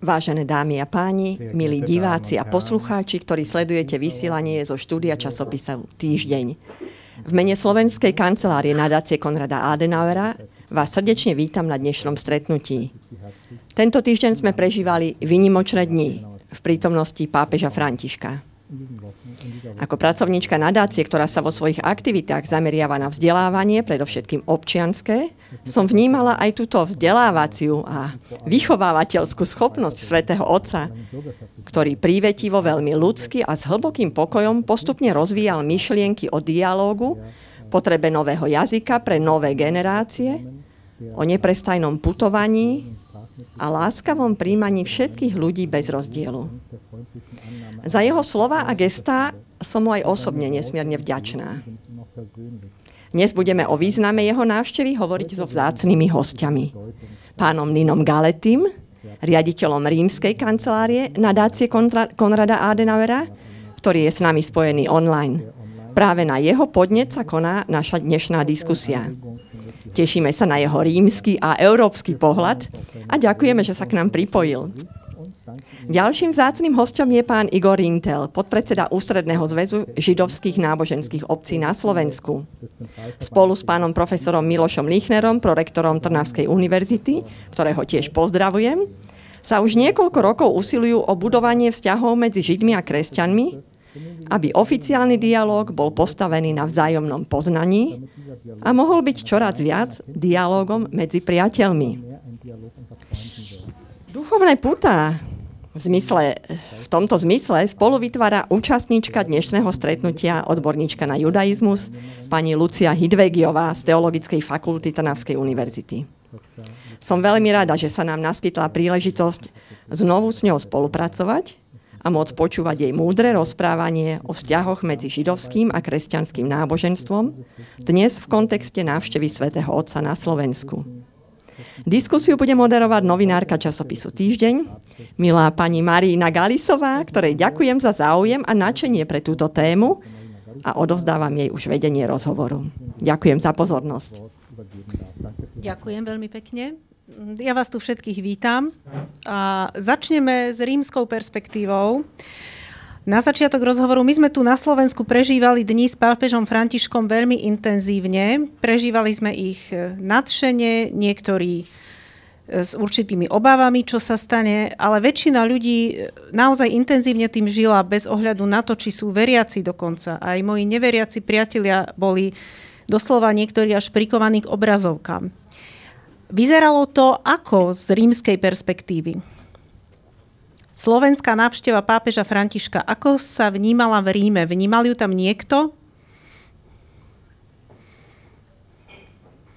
Vážené dámy a páni, milí diváci a poslucháči, ktorí sledujete vysielanie zo štúdia časopisu Týždeň. V mene Slovenskej kancelárie nadácie Konrada Adenauera vás srdečne vítam na dnešnom stretnutí. Tento týždeň sme prežívali vynimočné dni v prítomnosti pápeža Františka. Ako pracovníčka nadácie, ktorá sa vo svojich aktivitách zameriava na vzdelávanie, predovšetkým občianské, som vnímala aj túto vzdelávaciu a vychovávateľskú schopnosť svätého Otca, ktorý prívetivo veľmi ľudský a s hlbokým pokojom postupne rozvíjal myšlienky o dialógu, potrebe nového jazyka pre nové generácie, o neprestajnom putovaní a láskavom príjmaní všetkých ľudí bez rozdielu. Za jeho slova a gestá som mu aj osobne nesmierne vďačná. Dnes budeme o význame jeho návštevy hovoriť so vzácnými hostiami. Pánom Ninom Galetim, riaditeľom rímskej kancelárie nadácie Konrada Adenauera, ktorý je s nami spojený online. Práve na jeho podnet sa koná naša dnešná diskusia. Tešíme sa na jeho rímsky a európsky pohľad a ďakujeme, že sa k nám pripojil. Ďalším vzácným hostom je pán Igor Rintel, podpredseda Ústredného zväzu židovských náboženských obcí na Slovensku. Spolu s pánom profesorom Milošom Lichnerom, prorektorom Trnavskej univerzity, ktorého tiež pozdravujem, sa už niekoľko rokov usilujú o budovanie vzťahov medzi Židmi a kresťanmi, aby oficiálny dialog bol postavený na vzájomnom poznaní a mohol byť čoraz viac dialogom medzi priateľmi. Duchovné putá v, zmysle, v tomto zmysle spolu vytvára účastníčka dnešného stretnutia, odborníčka na judaizmus, pani Lucia Hidvegiová z Teologickej fakulty Trnavskej univerzity. Som veľmi rada, že sa nám naskytla príležitosť znovu s ňou spolupracovať a môcť počúvať jej múdre rozprávanie o vzťahoch medzi židovským a kresťanským náboženstvom, dnes v kontexte návštevy svätého Otca na Slovensku. Diskusiu bude moderovať novinárka časopisu Týždeň, milá pani Marína Galisová, ktorej ďakujem za záujem a načenie pre túto tému a odovzdávam jej už vedenie rozhovoru. Ďakujem za pozornosť. Ďakujem veľmi pekne. Ja vás tu všetkých vítam a začneme s rímskou perspektívou. Na začiatok rozhovoru, my sme tu na Slovensku prežívali dni s pápežom Františkom veľmi intenzívne. Prežívali sme ich e, nadšene, niektorí e, s určitými obávami, čo sa stane, ale väčšina ľudí e, naozaj intenzívne tým žila bez ohľadu na to, či sú veriaci dokonca. Aj moji neveriaci priatelia boli doslova niektorí až prikovaní k obrazovkám. Vyzeralo to ako z rímskej perspektívy? Slovenská návšteva pápeža Františka, ako sa vnímala v Ríme? Vnímal ju tam niekto?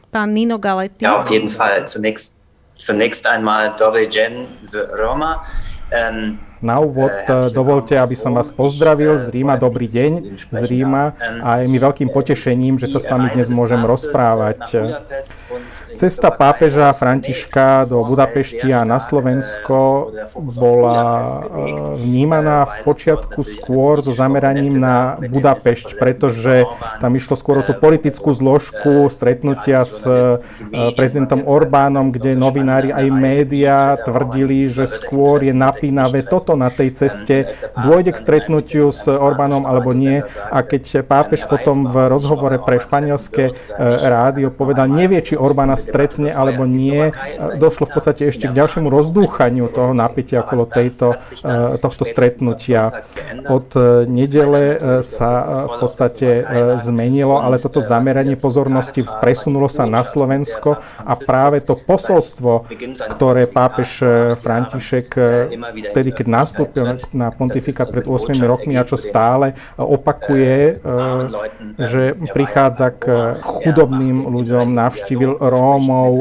Pán Nino Galetti. Ja, auf jeden Fall. Zunächst, zunächst einmal Dobre Gen Roma. Ähm, na úvod eh, dovolte, aby som vás pozdravil z Ríma. Dobrý deň z Ríma a je mi veľkým potešením, že sa s vami dnes môžem rozprávať. Cesta pápeža Františka do Budapešti a na Slovensko bola eh, vnímaná v spočiatku skôr so zameraním na Budapešť, pretože tam išlo skôr o tú politickú zložku stretnutia s eh, prezidentom Orbánom, kde novinári aj média tvrdili, že skôr je napínavé toto to na tej ceste dôjde k stretnutiu s Orbánom alebo nie. A keď pápež potom v rozhovore pre španielské e, rádio povedal, nevie, či Orbána stretne alebo nie, e, došlo v podstate ešte k ďalšiemu rozdúchaniu toho napätia okolo tejto, e, tohto stretnutia. Od nedele sa v podstate zmenilo, ale toto zameranie pozornosti presunulo sa na Slovensko a práve to posolstvo, ktoré pápež František vtedy, keď nastúpil na pontifikát pred 8 rokmi a čo stále opakuje, eh, že prichádza k chudobným ľuďom, navštívil Rómov,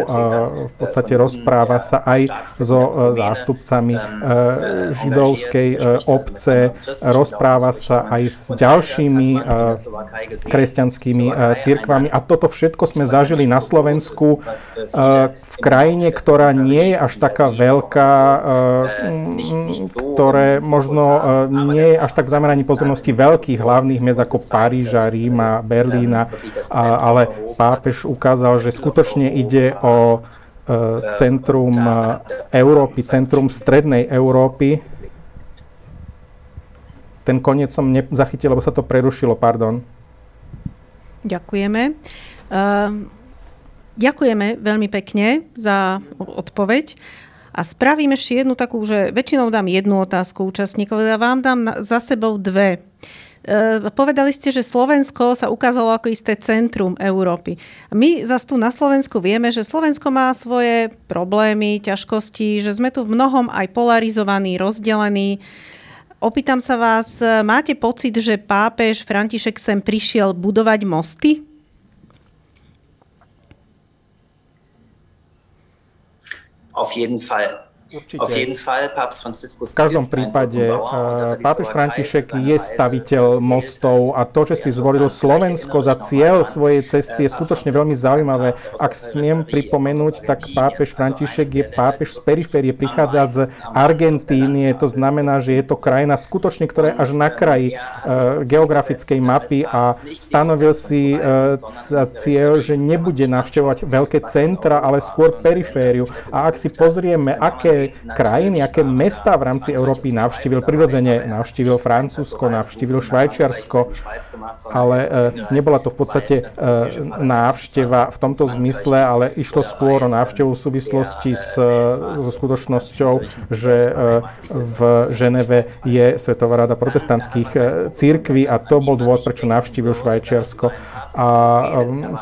v podstate rozpráva sa aj so zástupcami židovskej obce, rozpráva sa aj s ďalšími kresťanskými církvami a toto všetko sme zažili na Slovensku v krajine, ktorá nie je až taká veľká, ktoré možno e, nie je až tak zameraní pozornosti veľkých hlavných miest ako Paríža, Ríma, Berlína, ale pápež ukázal, že skutočne ide o centrum Európy, centrum strednej Európy. Ten koniec som nezachytil, lebo sa to prerušilo, pardon. Ďakujeme. Uh, ďakujeme veľmi pekne za odpoveď. A spravím ešte jednu takú, že väčšinou dám jednu otázku účastníkov, a vám dám za sebou dve. E, povedali ste, že Slovensko sa ukázalo ako isté centrum Európy. My zase tu na Slovensku vieme, že Slovensko má svoje problémy, ťažkosti, že sme tu v mnohom aj polarizovaní, rozdelení. Opýtam sa vás, máte pocit, že pápež František sem prišiel budovať mosty? Auf jeden Fall. Určite. V každom prípade eh, pápež František je staviteľ mostov a to, že si zvolil Slovensko za cieľ svojej cesty je skutočne veľmi zaujímavé. Ak smiem pripomenúť, tak pápež František je pápež z periférie, prichádza z Argentínie, to znamená, že je to krajina skutočne, ktorá je až na kraji uh, geografickej mapy a stanovil si cieľ, že nebude navštevovať veľké centra, ale skôr perifériu. A ak si pozrieme, aké krajiny, aké mesta v rámci Európy navštívil. Prirodzene navštívil Francúzsko, navštívil Švajčiarsko, ale e, nebola to v podstate e, návšteva v tomto zmysle, ale išlo skôr o návštevu v súvislosti s, e, so skutočnosťou, že v Ženeve je Svetová rada protestantských církví a to bol dôvod, prečo navštívil Švajčiarsko. A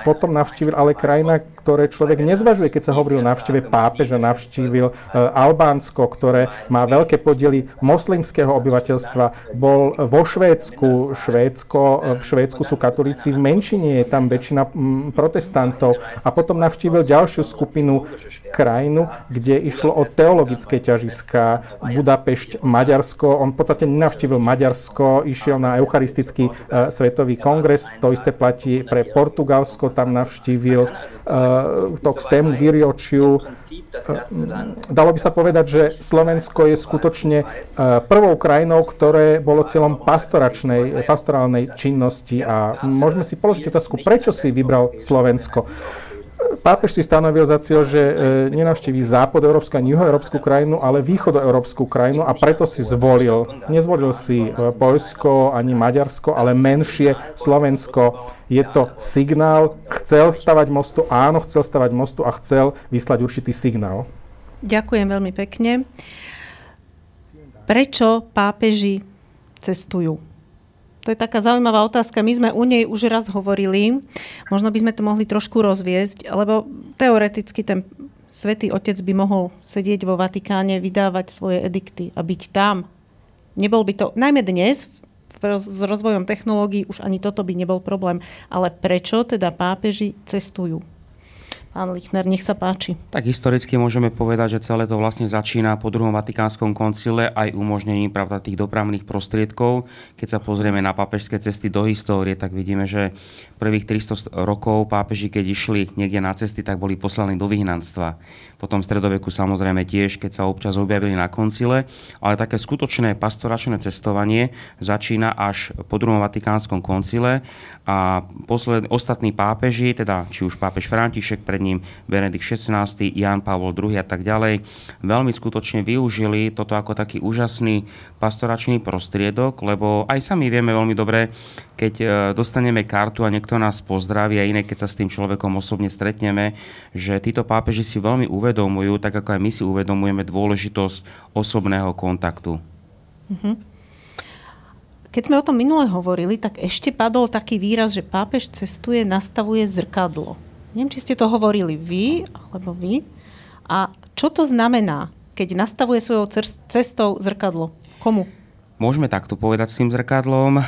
potom navštívil ale krajina, ktoré človek nezvažuje, keď sa hovorí o návšteve pápeža, navštívil Albánsko, ktoré má veľké podiely moslimského obyvateľstva, bol vo Švédsku. Švédsko, v Švédsku sú katolíci v menšine, je tam väčšina protestantov. A potom navštívil ďalšiu skupinu krajinu, kde išlo o teologické ťažiska. Budapešť, Maďarsko. On v podstate nenavštívil Maďarsko, išiel na Eucharistický uh, svetový kongres. To isté platí pre Portugalsko, tam navštívil uh, to k stému Vyriočiu. Uh, dalo by sa povedať, že Slovensko je skutočne e, prvou krajinou, ktoré bolo cieľom pastoračnej, pastorálnej činnosti a môžeme si položiť otázku, prečo si vybral Slovensko. Pápež si stanovil za cieľ, že e, nenavštíví západ európsku ani juhoeurópsku krajinu, ale východoeurópsku krajinu a preto si zvolil. Nezvolil si e, Poľsko ani Maďarsko, ale menšie Slovensko. Je to signál, chcel stavať mostu, áno, chcel stavať mostu a chcel vyslať určitý signál. Ďakujem veľmi pekne. Prečo pápeži cestujú? To je taká zaujímavá otázka. My sme u nej už raz hovorili. Možno by sme to mohli trošku rozviesť, lebo teoreticky ten svätý Otec by mohol sedieť vo Vatikáne, vydávať svoje edikty a byť tam. Nebol by to, najmä dnes, s rozvojom technológií už ani toto by nebol problém. Ale prečo teda pápeži cestujú? Pán Lichner, nech sa páči. Tak historicky môžeme povedať, že celé to vlastne začína po druhom Vatikánskom koncile aj umožnením pravda, tých dopravných prostriedkov. Keď sa pozrieme na pápežské cesty do histórie, tak vidíme, že prvých 300 rokov pápeži, keď išli niekde na cesty, tak boli poslaní do vyhnanstva. Potom v stredoveku samozrejme tiež, keď sa občas objavili na koncile, ale také skutočné pastoračné cestovanie začína až po druhom Vatikánskom koncile a posled, ostatní pápeži, teda či už pápež František pred pred ním Benedikt XVI, Jan Pavol II a tak ďalej, veľmi skutočne využili toto ako taký úžasný pastoračný prostriedok, lebo aj sami vieme veľmi dobre, keď e, dostaneme kartu a niekto nás pozdraví a iné, keď sa s tým človekom osobne stretneme, že títo pápeži si veľmi uvedomujú, tak ako aj my si uvedomujeme dôležitosť osobného kontaktu. Mm-hmm. Keď sme o tom minule hovorili, tak ešte padol taký výraz, že pápež cestuje, nastavuje zrkadlo. Neviem, či ste to hovorili vy, alebo vy. A čo to znamená, keď nastavuje svojou cestou zrkadlo? Komu? Môžeme takto povedať s tým zrkadlom.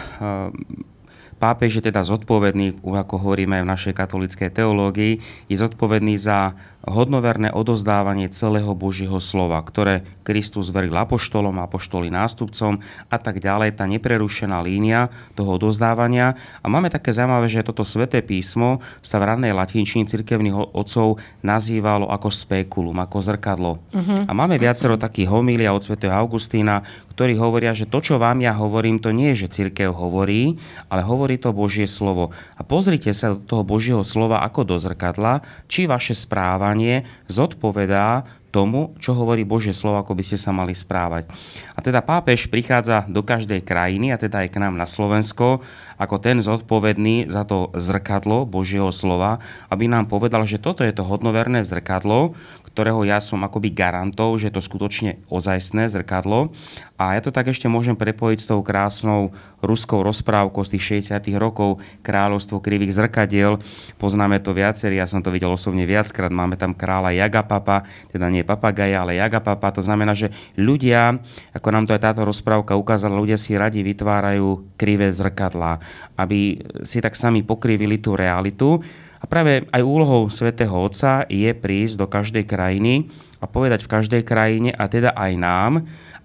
Pápež je teda zodpovedný, ako hovoríme v našej katolíckej teológii, je zodpovedný za hodnoverné odozdávanie celého Božieho slova, ktoré Kristus veril apoštolom, apoštoli nástupcom a tak ďalej, tá neprerušená línia toho odozdávania. A máme také zaujímavé, že toto sväté písmo sa v rannej latinčine cirkevných otcov nazývalo ako spekulum, ako zrkadlo. Uh-huh. A máme viacero takých homília od svätého Augustína, ktorí hovoria, že to, čo vám ja hovorím, to nie je, že cirkev hovorí, ale hovorí to Božie slovo. A pozrite sa do toho Božieho slova ako do zrkadla, či vaše správa správanie zodpovedá tomu, čo hovorí Božie slovo, ako by ste sa mali správať. A teda pápež prichádza do každej krajiny, a teda aj k nám na Slovensko, ako ten zodpovedný za to zrkadlo Božieho slova, aby nám povedal, že toto je to hodnoverné zrkadlo, ktorého ja som akoby garantov, že je to skutočne ozajstné zrkadlo. A ja to tak ešte môžem prepojiť s tou krásnou ruskou rozprávkou z tých 60. rokov Kráľovstvo krivých zrkadiel. Poznáme to viacerí, ja som to videl osobne viackrát. Máme tam kráľa Jagapapa, teda nie papagaja, ale Jagapapa. To znamená, že ľudia, ako nám to aj táto rozprávka ukázala, ľudia si radi vytvárajú krivé zrkadlá, aby si tak sami pokrivili tú realitu. A práve aj úlohou svätého Otca je prísť do každej krajiny a povedať v každej krajine a teda aj nám,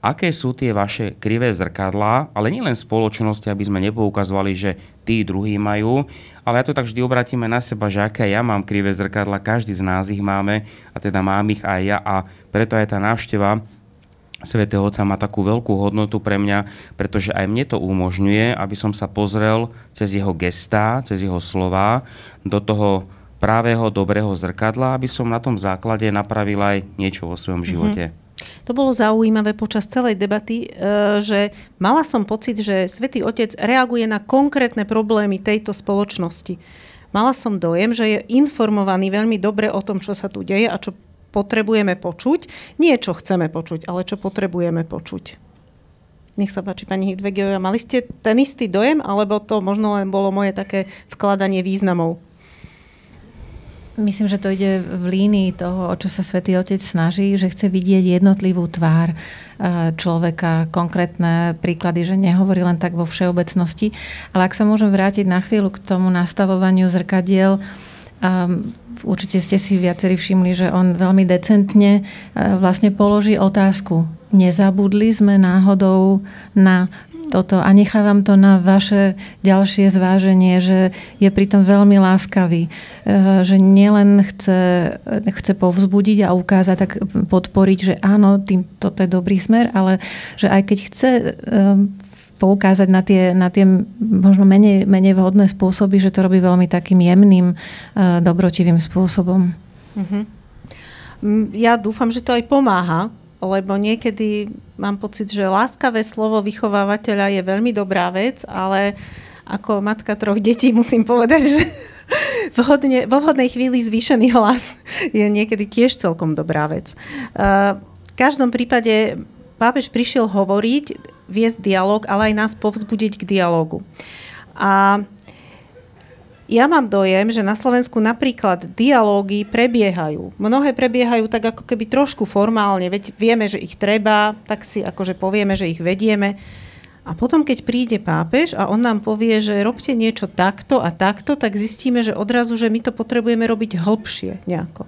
aké sú tie vaše krivé zrkadlá, ale nielen spoločnosti, aby sme nepoukazovali, že tí druhí majú, ale ja to tak vždy obratíme na seba, že aké ja mám krivé zrkadla, každý z nás ich máme a teda mám ich aj ja a preto aj tá návšteva Svetého Otca má takú veľkú hodnotu pre mňa, pretože aj mne to umožňuje, aby som sa pozrel cez jeho gestá, cez jeho slova do toho právého dobrého zrkadla, aby som na tom základe napravil aj niečo vo svojom mhm. živote. Mm-hmm. To bolo zaujímavé počas celej debaty, e, že mala som pocit, že Svetý Otec reaguje na konkrétne problémy tejto spoločnosti. Mala som dojem, že je informovaný veľmi dobre o tom, čo sa tu deje a čo potrebujeme počuť. Nie čo chceme počuť, ale čo potrebujeme počuť. Nech sa páči, pani Hidvegiová, mali ste ten istý dojem, alebo to možno len bolo moje také vkladanie významov? Myslím, že to ide v línii toho, o čo sa Svetý Otec snaží, že chce vidieť jednotlivú tvár e, človeka, konkrétne príklady, že nehovorí len tak vo všeobecnosti. Ale ak sa môžem vrátiť na chvíľu k tomu nastavovaniu zrkadiel, um, určite ste si viacerí všimli, že on veľmi decentne e, vlastne položí otázku. Nezabudli sme náhodou na toto a nechávam to na vaše ďalšie zváženie, že je pritom veľmi láskavý, e, že nielen chce, chce povzbudiť a ukázať, tak podporiť, že áno, tým, toto je dobrý smer, ale že aj keď chce e, poukázať na tie, na tie možno menej, menej vhodné spôsoby, že to robí veľmi takým jemným, uh, dobrotivým spôsobom. Uh-huh. Ja dúfam, že to aj pomáha, lebo niekedy mám pocit, že láskavé slovo vychovávateľa je veľmi dobrá vec, ale ako matka troch detí musím povedať, že vhodne, vo vhodnej chvíli zvýšený hlas je niekedy tiež celkom dobrá vec. Uh, v každom prípade pápež prišiel hovoriť viesť dialog, ale aj nás povzbudiť k dialogu. A ja mám dojem, že na Slovensku napríklad dialógy prebiehajú. Mnohé prebiehajú tak ako keby trošku formálne, veď vieme, že ich treba, tak si akože povieme, že ich vedieme. A potom, keď príde pápež a on nám povie, že robte niečo takto a takto, tak zistíme, že odrazu, že my to potrebujeme robiť hĺbšie nejako.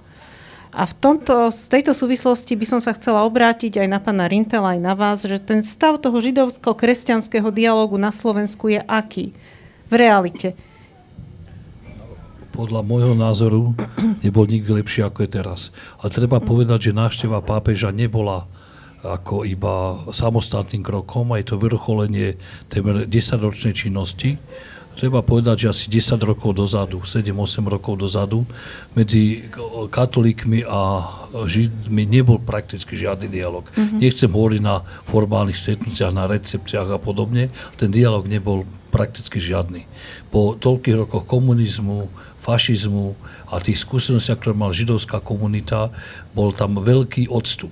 A v tomto, z tejto súvislosti by som sa chcela obrátiť aj na pána Rintela, aj na vás, že ten stav toho židovsko-kresťanského dialogu na Slovensku je aký v realite? Podľa môjho názoru nebol nikdy lepší, ako je teraz. Ale treba povedať, že návšteva pápeža nebola ako iba samostatným krokom, aj to vrcholenie tej 10-ročnej činnosti, treba povedať, že asi 10 rokov dozadu, 7-8 rokov dozadu, medzi katolíkmi a židmi nebol prakticky žiadny dialog. Mm-hmm. Nechcem hovoriť na formálnych stretnutiach, na recepciách a podobne, ten dialog nebol prakticky žiadny. Po toľkých rokoch komunizmu, fašizmu a tých skúsenostiach, ktoré mal židovská komunita, bol tam veľký odstup.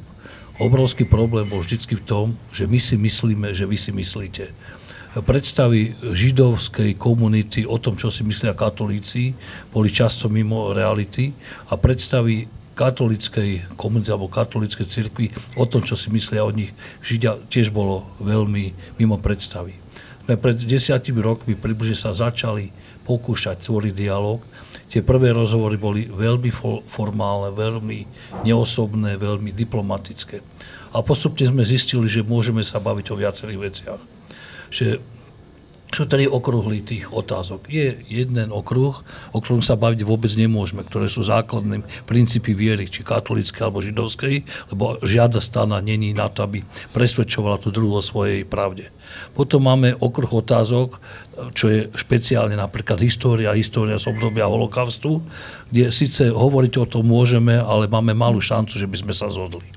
Obrovský problém bol vždy v tom, že my si myslíme, že vy si myslíte predstavy židovskej komunity o tom, čo si myslia katolíci, boli často mimo reality a predstavy katolickej komunity alebo katolíckej cirkvi o tom, čo si myslia o nich Židia, tiež bolo veľmi mimo predstavy. Pred desiatimi rokmi približne sa začali pokúšať tvoriť dialog. Tie prvé rozhovory boli veľmi formálne, veľmi neosobné, veľmi diplomatické. A postupne sme zistili, že môžeme sa baviť o viacerých veciach že sú tri okruhy tých otázok. Je jeden okruh, o ktorom sa baviť vôbec nemôžeme, ktoré sú základným princípy viery, či katolíckej alebo židovskej, lebo žiadna strana není na to, aby presvedčovala tú druhú o svojej pravde. Potom máme okruh otázok, čo je špeciálne napríklad história, história z obdobia holokaustu, kde síce hovoriť o tom môžeme, ale máme malú šancu, že by sme sa zhodli.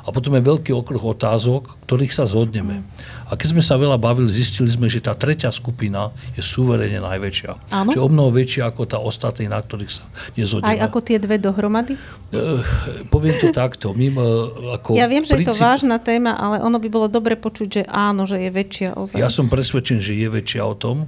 A potom je veľký okruh otázok, ktorých sa zhodneme. A keď sme sa veľa bavili, zistili sme, že tá tretia skupina je suverene najväčšia. Áno? Že o mnoho väčšia ako tá ostatní, na ktorých sa nezhodneme. Aj ako tie dve dohromady? Uh, poviem to takto. My, uh, ako ja viem, že princíp... je to vážna téma, ale ono by bolo dobre počuť, že áno, že je väčšia ozaj. Ja som presvedčený, že je väčšia o tom.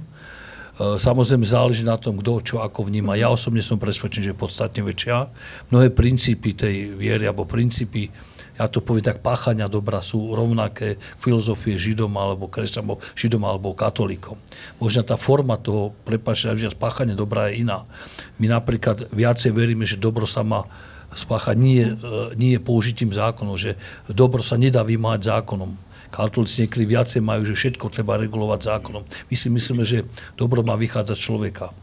Uh, samozrejme záleží na tom, kto čo ako vníma. Ja osobne som presvedčený, že je podstatne väčšia. Mnohé princípy tej viery alebo princípy ja to poviem tak, páchania dobra sú rovnaké filozofie židom alebo kresťanom, židom alebo katolíkom. Možno tá forma toho, prepáčte, páchania dobra je iná. My napríklad viacej veríme, že dobro sa má spáchať nie, e, nie použitím zákonov, že dobro sa nedá vymáhať zákonom. Katolíci niekedy viacej majú, že všetko treba regulovať zákonom. My si myslíme, že dobro má vychádzať človeka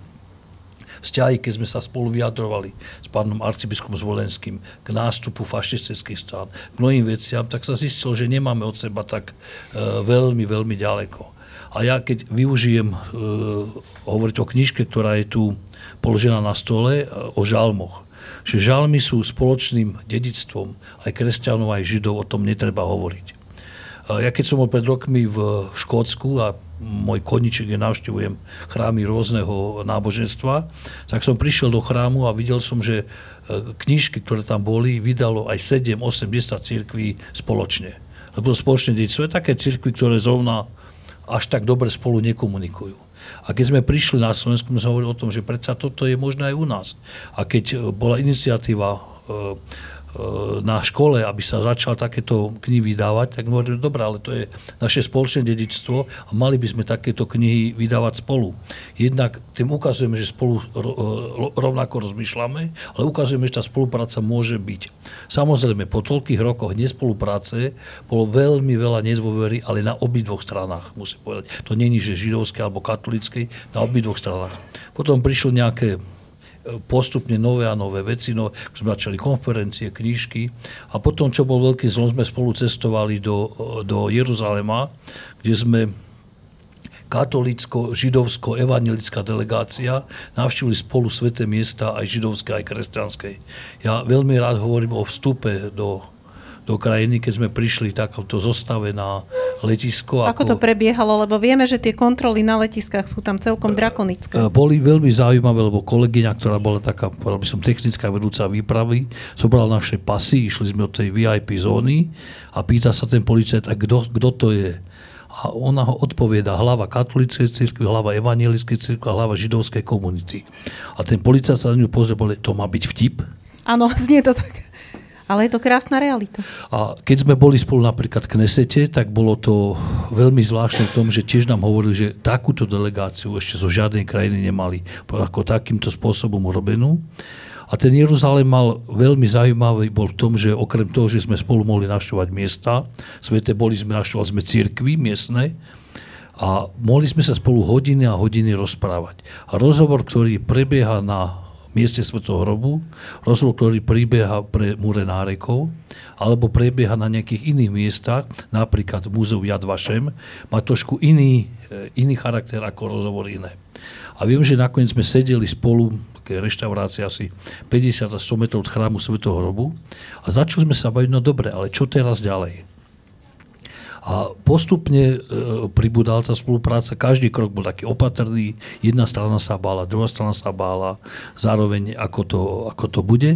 vzťahy, keď sme sa spolu vyjadrovali s pánom arcibiskupom Zvolenským k nástupu fašistických strán, k mnohým veciam, tak sa zistilo, že nemáme od seba tak uh, veľmi, veľmi ďaleko. A ja keď využijem uh, hovoriť o knižke, ktorá je tu položená na stole, uh, o žalmoch, že žalmy sú spoločným dedictvom aj kresťanov, aj židov, o tom netreba hovoriť. Ja keď som bol pred rokmi v Škótsku a môj koniček, kde navštevujem chrámy rôzneho náboženstva, tak som prišiel do chrámu a videl som, že e, knižky, ktoré tam boli, vydalo aj 7, 8, 10 církví spoločne. Lebo spoločne dedictvo je také církvy, ktoré zrovna až tak dobre spolu nekomunikujú. A keď sme prišli na Slovensku, sme hovorili o tom, že predsa toto je možné aj u nás. A keď bola iniciatíva e, E, na škole, aby sa začal takéto knihy vydávať, tak hovorím, dobré, ale to je naše spoločné dedičstvo a mali by sme takéto knihy vydávať spolu. Jednak tým ukazujeme, že spolu e, rovnako rozmýšľame, ale ukazujeme, že tá spolupráca môže byť. Samozrejme, po toľkých rokoch nespolupráce bolo veľmi veľa nedôvery, ale na obidvoch stranách, musím povedať. To není, že židovské alebo katolické, na obidvoch stranách. Potom prišlo nejaké postupne nové a nové veci, no, sme začali konferencie, knížky a potom, čo bol veľký zlom, sme spolu cestovali do, do Jeruzalema, kde sme katolicko-židovsko-evangelická delegácia navštívili spolu sveté miesta aj židovské, aj kresťanské. Ja veľmi rád hovorím o vstupe do do krajiny, keď sme prišli takto zostave na letisko. Ako, ako to prebiehalo? Lebo vieme, že tie kontroly na letiskách sú tam celkom drakonické. E, boli veľmi zaujímavé, lebo kolegyňa, ktorá bola taká, by som technická vedúca výpravy, zobrala naše pasy, išli sme od tej VIP zóny a pýta sa ten policajt, a kto to je? A ona ho odpovieda hlava katolíckej cirkvi, hlava evangelickej cirkvi a hlava židovskej komunity. A ten policajt sa na ňu pozrie, to má byť vtip? Áno, znie to tak. Ale je to krásna realita. A keď sme boli spolu napríklad v Knesete, tak bolo to veľmi zvláštne v tom, že tiež nám hovorili, že takúto delegáciu ešte zo žiadnej krajiny nemali ako takýmto spôsobom urobenú. A ten Jeruzalém mal veľmi zaujímavý bol v tom, že okrem toho, že sme spolu mohli naštovať miesta, svete boli sme, naštovali sme církvy miestne, a mohli sme sa spolu hodiny a hodiny rozprávať. A rozhovor, ktorý prebieha na mieste Svetého hrobu, rozhovor, ktorý prebieha pre múre nárekov, alebo prebieha na nejakých iných miestach, napríklad v múzeu Yad Vashem, má trošku iný, e, iný charakter ako rozhovor iné. A viem, že nakoniec sme sedeli spolu také reštaurácie asi 50 a 100 metrov od chrámu Svetého hrobu a začali sme sa baviť, no dobre, ale čo teraz ďalej? A postupne e, pribudala sa spolupráca, každý krok bol taký opatrný, jedna strana sa bála, druhá strana sa bála, zároveň ako to, ako to bude.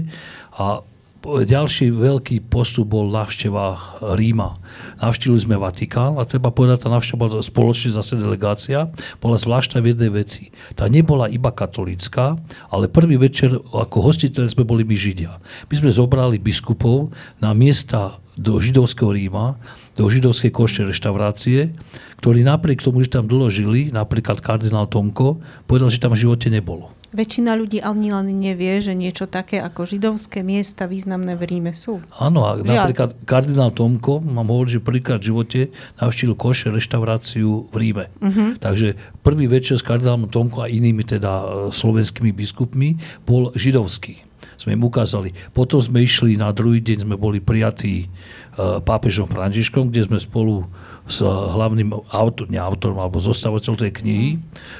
A ďalší veľký postup bol návšteva Ríma. Navštívili sme Vatikán a treba povedať, tá návšteva bola spoločne zase delegácia, bola zvláštna v jednej veci. Tá nebola iba katolícka, ale prvý večer ako hostiteľ sme boli my Židia. My sme zobrali biskupov na miesta do židovského Ríma do židovskej košte reštaurácie, ktorí napriek tomu, že tam dlho žili, napríklad kardinál Tomko, povedal, že tam v živote nebolo. väčšina ľudí ani len nevie, že niečo také ako židovské miesta významné v Ríme sú. Áno, a napríklad kardinál Tomko, mám hovoriť, že prvýkrát v živote navštívil Koše reštauráciu v Ríme. Uh-huh. Takže prvý večer s kardinálom Tomko a inými teda e, slovenskými biskupmi bol židovský. Sme im ukázali. Potom sme išli na druhý deň, sme boli prijatí uh, pápežom Františkom, kde sme spolu s hlavným autor, nie autorom, alebo zostavateľom tej knihy,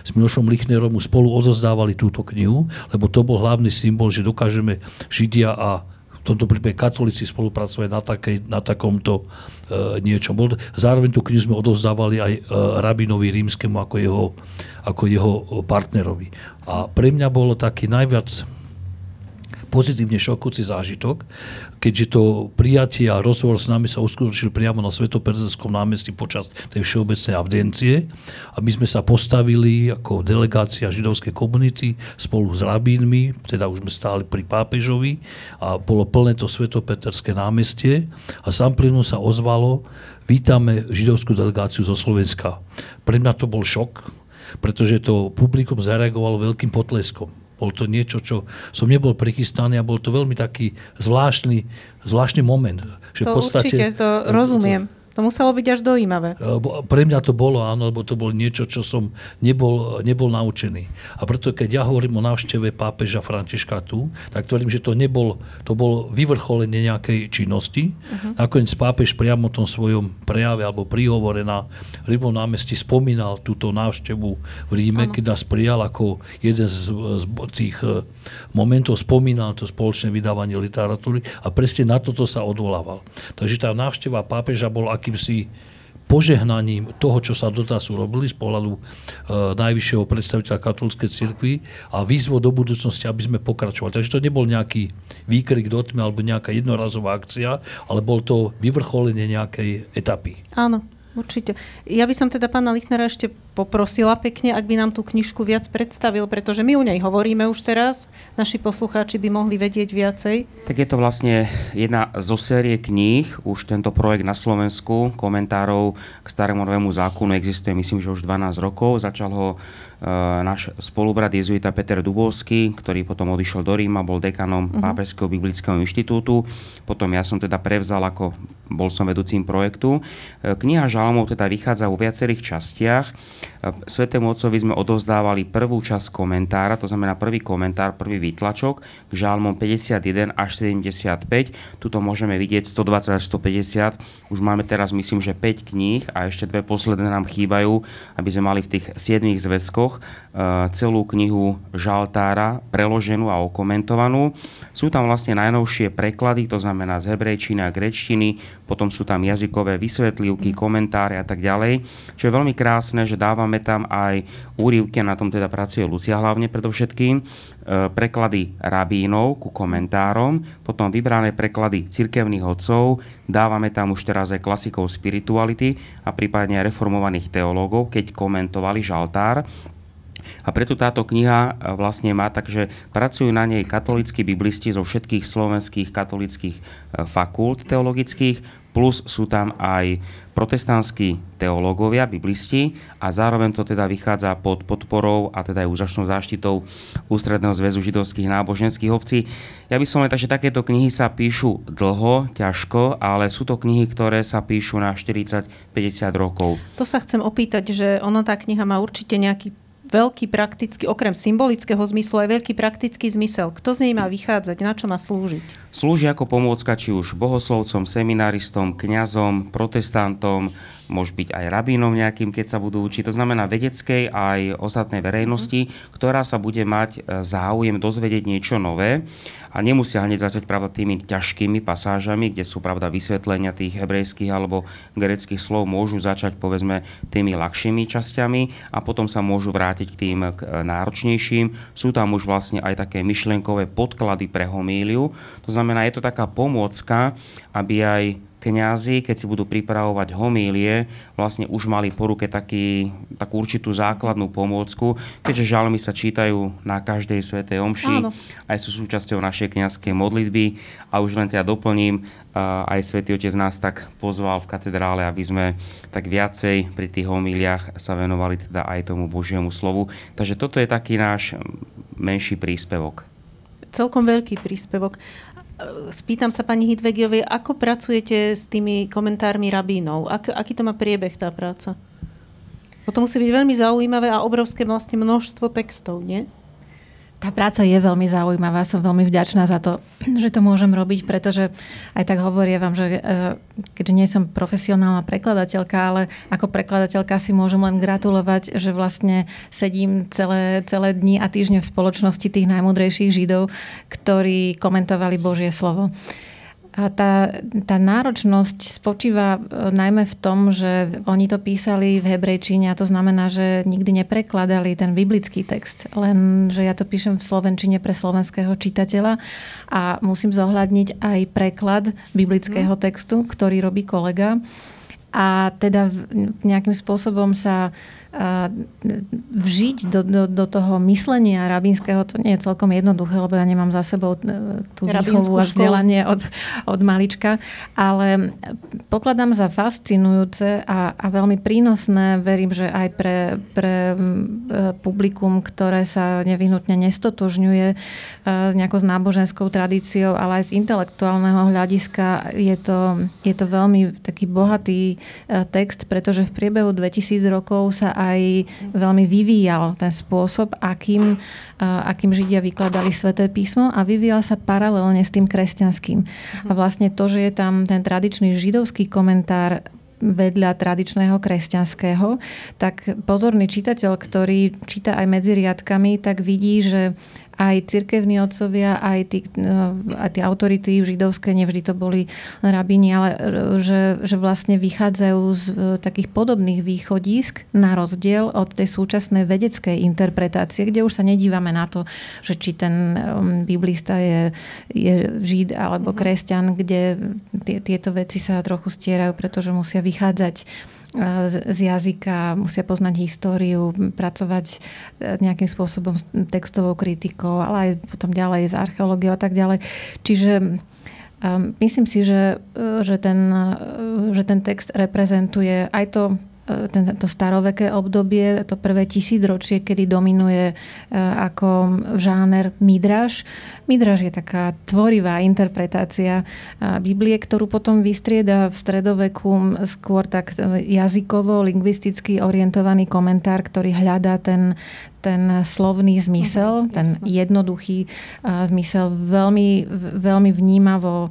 s Milošom Lichnerom spolu odozdávali túto knihu, lebo to bol hlavný symbol, že dokážeme Židia a v tomto prípade katolíci spolupracovať na, takej, na takomto e, niečom. Zároveň tú knihu sme odozdávali aj e, rabinovi rímskemu ako jeho, ako jeho partnerovi. A pre mňa bolo taký najviac pozitívne šokujúci zážitok, keďže to prijatie a rozhovor s nami sa uskutočil priamo na Svetoperzelskom námestí počas tej všeobecnej avdencie a my sme sa postavili ako delegácia židovskej komunity spolu s rabínmi, teda už sme stáli pri pápežovi a bolo plné to Svetopeterské námestie a sám plynu sa ozvalo, vítame židovskú delegáciu zo Slovenska. Pre mňa to bol šok, pretože to publikum zareagovalo veľkým potleskom bol to niečo, čo som nebol prichystaný a bol to veľmi taký zvláštny, zvláštny moment. Že to v podstate, určite, to rozumiem. To, to muselo byť až dojímavé. E, pre mňa to bolo, áno, lebo to bolo niečo, čo som nebol, nebol naučený. A preto, keď ja hovorím o návšteve pápeža Františka tu, tak tvrdím, že to nebol, to bol vyvrcholenie nejakej činnosti. Uh-huh. Nakoniec pápež priamo v tom svojom prejave alebo príhovore na Rybom námestí spomínal túto návštevu v Ríme, ano. keď nás prijal ako jeden z, z tých e, momentov, spomínal to spoločné vydávanie literatúry a presne na toto sa odvolával. Takže tá návšteva pápeža bola akýmsi požehnaním toho, čo sa doteraz urobili z pohľadu e, najvyššieho predstaviteľa katolíckej cirkvi a výzvo do budúcnosti, aby sme pokračovali. Takže to nebol nejaký výkrik do tmy alebo nejaká jednorazová akcia, ale bol to vyvrcholenie nejakej etapy. Áno, určite. Ja by som teda pána Lichnera ešte poprosila pekne, ak by nám tú knižku viac predstavil, pretože my o nej hovoríme už teraz, naši poslucháči by mohli vedieť viacej. Tak je to vlastne jedna zo série kníh, už tento projekt na Slovensku, komentárov k starému novému zákonu existuje myslím, že už 12 rokov. Začal ho náš spolubrat jezuita Peter Dubovský, ktorý potom odišiel do Ríma, bol dekanom uh-huh. Pápežského biblického inštitútu. Potom ja som teda prevzal, ako bol som vedúcim projektu. E, kniha Žalmov teda vychádza vo viacerých častiach. Svetému Otcovi sme odovzdávali prvú časť komentára, to znamená prvý komentár, prvý výtlačok k žalmom 51 až 75. Tuto môžeme vidieť 120 až 150. Už máme teraz myslím, že 5 kníh a ešte dve posledné nám chýbajú, aby sme mali v tých 7 zväzkoch eh, celú knihu Žaltára preloženú a okomentovanú. Sú tam vlastne najnovšie preklady, to znamená z hebrejčiny a grečtiny, potom sú tam jazykové vysvetlivky, komentáre a tak ďalej. Čo je veľmi krásne, že dávame tam aj úrivky, na tom teda pracuje Lucia hlavne predovšetkým, e, preklady rabínov ku komentárom, potom vybrané preklady cirkevných odcov, dávame tam už teraz aj klasikov spirituality a prípadne aj reformovaných teológov, keď komentovali žaltár, a preto táto kniha e, vlastne má tak, že pracujú na nej katolíckí biblisti zo všetkých slovenských katolických e, fakult teologických, plus sú tam aj protestantskí teológovia, biblisti a zároveň to teda vychádza pod podporou a teda aj úžasnou záštitou Ústredného zväzu židovských náboženských obcí. Ja by som len že takéto knihy sa píšu dlho, ťažko, ale sú to knihy, ktoré sa píšu na 40-50 rokov. To sa chcem opýtať, že ona tá kniha má určite nejaký veľký praktický, okrem symbolického zmyslu, aj veľký praktický zmysel. Kto z nej má vychádzať, na čo má slúžiť? Slúži ako pomôcka či už bohoslovcom, seminaristom, kňazom, protestantom, môže byť aj rabínom nejakým, keď sa budú učiť. To znamená vedeckej aj ostatnej verejnosti, ktorá sa bude mať e, záujem dozvedieť niečo nové a nemusia hneď začať pravda tými ťažkými pasážami, kde sú pravda vysvetlenia tých hebrejských alebo greckých slov, môžu začať povedzme tými ľahšími časťami a potom sa môžu vrátiť k tým k e, náročnejším. Sú tam už vlastne aj také myšlienkové podklady pre homíliu. To znamená, je to taká pomôcka, aby aj kňazi, keď si budú pripravovať homílie, vlastne už mali po ruke taký, takú určitú základnú pomôcku, keďže žalmy sa čítajú na každej svetej omši, Áno. aj sú súčasťou našej kňazskej modlitby a už len teda doplním, aj svätý Otec nás tak pozval v katedrále, aby sme tak viacej pri tých homíliach sa venovali teda aj tomu Božiemu slovu. Takže toto je taký náš menší príspevok. Celkom veľký príspevok. Spýtam sa pani Hidvegiovej, ako pracujete s tými komentármi rabínov? Ak, aký to má priebeh tá práca? To musí byť veľmi zaujímavé a obrovské vlastne množstvo textov, nie? Tá práca je veľmi zaujímavá, som veľmi vďačná za to, že to môžem robiť, pretože aj tak hovorím vám, že e, keďže nie som profesionálna prekladateľka, ale ako prekladateľka si môžem len gratulovať, že vlastne sedím celé, celé dni a týždne v spoločnosti tých najmudrejších židov, ktorí komentovali Božie slovo. A tá, tá náročnosť spočíva e, najmä v tom, že oni to písali v hebrejčine a to znamená, že nikdy neprekladali ten biblický text, len že ja to píšem v slovenčine pre slovenského čitateľa a musím zohľadniť aj preklad biblického mhm. textu, ktorý robí kolega. A teda nejakým spôsobom sa vžiť do, do, do toho myslenia rabínskeho, to nie je celkom jednoduché, lebo ja nemám za sebou e, tú výchovu a vzdelanie od, od malička, ale pokladám za fascinujúce a, a veľmi prínosné, verím, že aj pre, pre e, publikum, ktoré sa nevyhnutne nestotožňuje e, nejako s náboženskou tradíciou, ale aj z intelektuálneho hľadiska je to, je to veľmi taký bohatý text, pretože v priebehu 2000 rokov sa aj veľmi vyvíjal ten spôsob, akým, akým Židia vykladali sväté písmo a vyvíjal sa paralelne s tým kresťanským. A vlastne to, že je tam ten tradičný židovský komentár vedľa tradičného kresťanského, tak pozorný čitateľ, ktorý číta aj medzi riadkami, tak vidí, že aj cirkevní otcovia, aj tí, no, aj tí autority židovské, nevždy to boli rabíni, ale že, že vlastne vychádzajú z e, takých podobných východisk na rozdiel od tej súčasnej vedeckej interpretácie, kde už sa nedívame na to, že či ten um, biblista je, je žid alebo mhm. kresťan, kde tie, tieto veci sa trochu stierajú, pretože musia vychádzať z jazyka, musia poznať históriu, pracovať e, nejakým spôsobom s textovou kritikou, ale aj potom ďalej s archeológiou a tak ďalej. Čiže myslím si, že, e, že, ten, e, že ten text reprezentuje aj to to staroveké obdobie, to prvé tisícročie, kedy dominuje ako žáner midraž. Midraž je taká tvorivá interpretácia Biblie, ktorú potom vystrieda v stredoveku skôr tak jazykovo, lingvisticky orientovaný komentár, ktorý hľadá ten, ten slovný zmysel, uh-huh, ten jasne. jednoduchý uh, zmysel veľmi, veľmi vnímavo uh,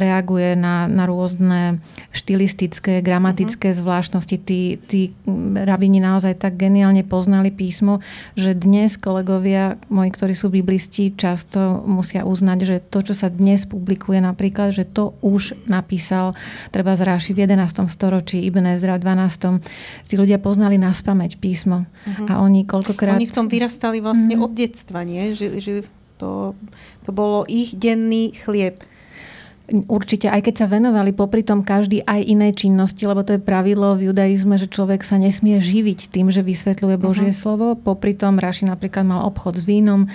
reaguje na, na rôzne štilistické, gramatické uh-huh. zvláštnosti. Tí, tí rabini naozaj tak geniálne poznali písmo, že dnes kolegovia moji, ktorí sú biblisti, často musia uznať, že to, čo sa dnes publikuje napríklad, že to už napísal treba z Ráši v 11. storočí, Ibn Ezra v 12. Tí ľudia poznali na spameť písmo. Uh-huh. A oni koľkokrát... Oni v tom vyrastali vlastne mm. od detstva, nie? Že, že to, to bolo ich denný chlieb. Určite, aj keď sa venovali popri tom každý aj inej činnosti, lebo to je pravidlo v judaizme, že človek sa nesmie živiť tým, že vysvetľuje Božie uh-huh. slovo. Popri tom Raši napríklad mal obchod s vínom,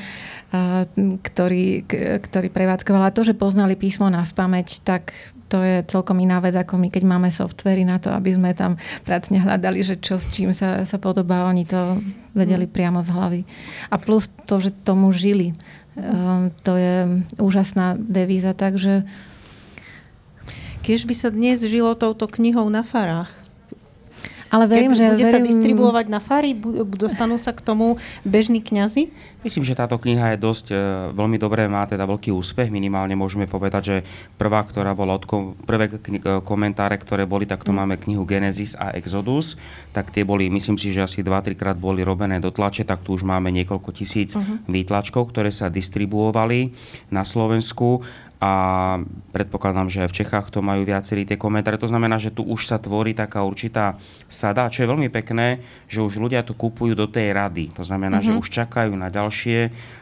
ktorý, ktorý prevádzkovala. To, že poznali písmo na spameť, tak to je celkom iná vec, ako my, keď máme softvery na to, aby sme tam pracne hľadali, že čo s čím sa, sa podobá. Oni to vedeli mm. priamo z hlavy. A plus to, že tomu žili. Um, to je úžasná devíza, takže... Keď by sa dnes žilo touto knihou na farách, ale verím, že... Bude verím... sa distribuovať na fary? Dostanú sa k tomu bežní kňazi? Myslím, že táto kniha je dosť e, veľmi dobré, má teda veľký úspech. Minimálne môžeme povedať, že prvá, ktorá bola od kom, prvé kni- e, komentáre, ktoré boli, tak to mm. máme knihu Genesis a Exodus. Tak tie boli, myslím si, že asi 2-3 krát boli robené do tlače, tak tu už máme niekoľko tisíc uh-huh. výtlačkov, ktoré sa distribuovali na Slovensku a predpokladám, že aj v Čechách to majú viacerí tie komentáre. To znamená, že tu už sa tvorí taká určitá sada, čo je veľmi pekné, že už ľudia to kupujú do tej rady. To znamená, mm-hmm. že mhm. už čakajú na ďalšie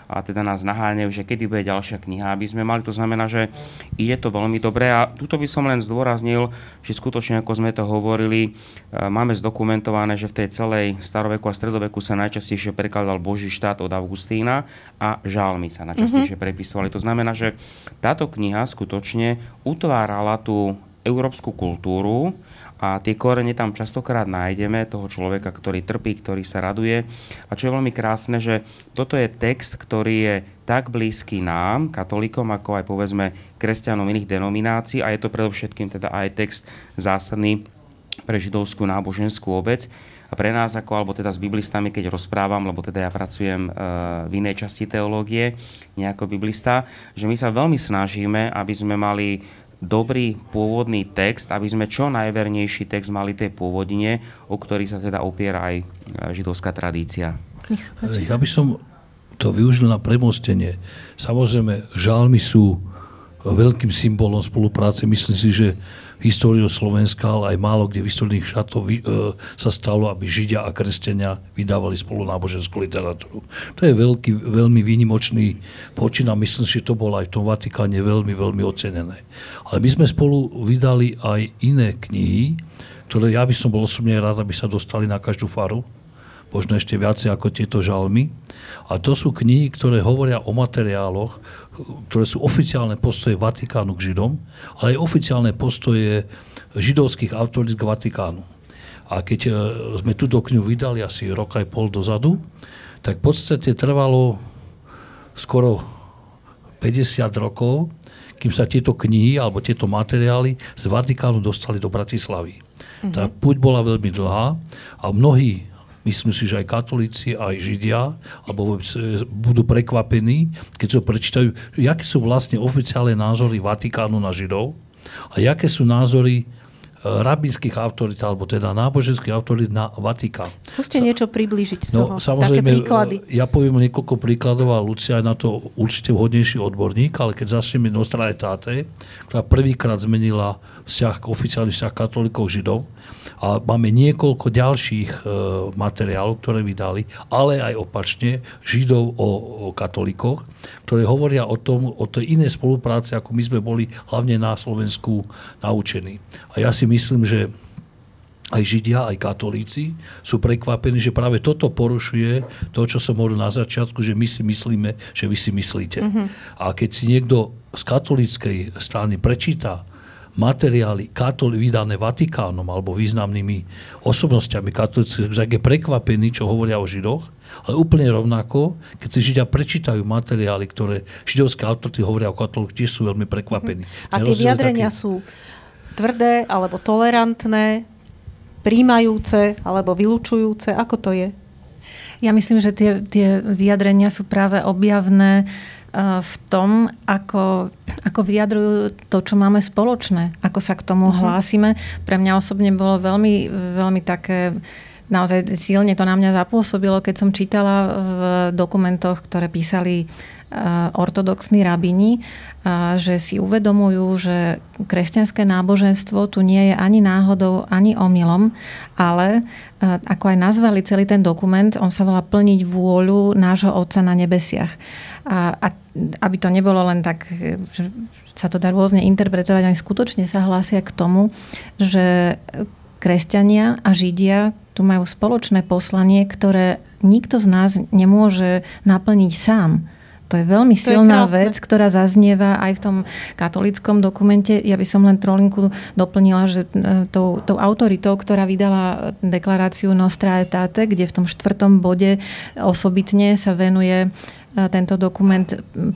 a teda nás naháňajú, že kedy bude ďalšia kniha, aby sme mali. To znamená, že ide to veľmi dobre a tuto by som len zdôraznil, že skutočne, ako sme to hovorili, e, máme zdokumentované, že v tej celej staroveku a stredoveku sa najčastejšie prekladal Boží štát od Augustína a žálmy sa najčastejšie mm-hmm. prepisovali. To znamená, že táto kniha skutočne utvárala tú európsku kultúru a tie korene tam častokrát nájdeme toho človeka, ktorý trpí, ktorý sa raduje. A čo je veľmi krásne, že toto je text, ktorý je tak blízky nám, katolíkom, ako aj povedzme kresťanom iných denominácií a je to predovšetkým teda aj text zásadný pre židovskú náboženskú obec. A pre nás, ako, alebo teda s biblistami, keď rozprávam, lebo teda ja pracujem e, v inej časti teológie, nie ako biblista, že my sa veľmi snažíme, aby sme mali dobrý pôvodný text, aby sme čo najvernejší text mali tej pôvodine, o ktorý sa teda opiera aj e, židovská tradícia. Ja by som to využil na premostenie. Samozrejme, žalmy sú veľkým symbolom spolupráce. Myslím si, že históriu Slovenska, ale aj málo kde v historických šatov e, sa stalo, aby Židia a kresťania vydávali spolu náboženskú literatúru. To je veľký, veľmi výnimočný počin a myslím si, že to bolo aj v tom Vatikáne veľmi, veľmi ocenené. Ale my sme spolu vydali aj iné knihy, ktoré ja by som bol osobne rád, aby sa dostali na každú faru možno ešte viacej ako tieto žalmy. A to sú knihy, ktoré hovoria o materiáloch, ktoré sú oficiálne postoje Vatikánu k Židom, ale aj oficiálne postoje židovských autorít k Vatikánu. A keď e, sme túto knihu vydali asi rok aj pol dozadu, tak v podstate trvalo skoro 50 rokov, kým sa tieto knihy alebo tieto materiály z Vatikánu dostali do Bratislavy. Mm-hmm. Tá púť bola veľmi dlhá a mnohí myslím si, že aj katolíci, aj židia, alebo vôbec e, budú prekvapení, keď sa prečítajú, aké sú vlastne oficiálne názory Vatikánu na židov a aké sú názory rabinských autorít, alebo teda náboženských autorít na Vatikán. Skúste Sa, niečo priblížiť z no, toho, samozrejme, také príklady. E, ja poviem niekoľko príkladov a Lucia je na to určite vhodnejší odborník, ale keď začneme Nostra Etate, ktorá prvýkrát zmenila vzťah, oficiálny vzťah katolíkov židov, a máme niekoľko ďalších e, materiálov, ktoré vydali, ale aj opačne, Židov o, o katolikoch, ktoré hovoria o tom, o tej inej spolupráci, ako my sme boli hlavne na Slovensku naučení. A ja si myslím, že aj Židia, aj katolíci sú prekvapení, že práve toto porušuje to, čo som hovoril na začiatku, že my si myslíme, že vy si myslíte. Mm-hmm. A keď si niekto z katolíckej strany prečíta materiály katoli, vydané Vatikánom alebo významnými osobnostiami katolíckých, tak je prekvapený, čo hovoria o Židoch, ale úplne rovnako, keď si Židia prečítajú materiály, ktoré židovské autority hovoria o katolíkoch, tiež sú veľmi prekvapení. A tie vyjadrenia taký... sú tvrdé alebo tolerantné, príjmajúce alebo vylúčujúce? Ako to je? Ja myslím, že tie, tie vyjadrenia sú práve objavné v tom, ako, ako vyjadrujú to, čo máme spoločné, ako sa k tomu uh-huh. hlásime. Pre mňa osobne bolo veľmi, veľmi také naozaj silne to na mňa zapôsobilo, keď som čítala v dokumentoch, ktoré písali ortodoxní rabini, že si uvedomujú, že kresťanské náboženstvo tu nie je ani náhodou, ani omylom, ale ako aj nazvali celý ten dokument, on sa volá plniť vôľu nášho Otca na nebesiach. A, a aby to nebolo len tak, že sa to dá rôzne interpretovať, oni skutočne sa hlásia k tomu, že kresťania a židia tu majú spoločné poslanie, ktoré nikto z nás nemôže naplniť sám. To je veľmi to silná je vec, ktorá zaznieva aj v tom katolickom dokumente. Ja by som len trolinku doplnila, že e, tou, tou autoritou, ktorá vydala deklaráciu Nostra Aetate, kde v tom štvrtom bode osobitne sa venuje tento dokument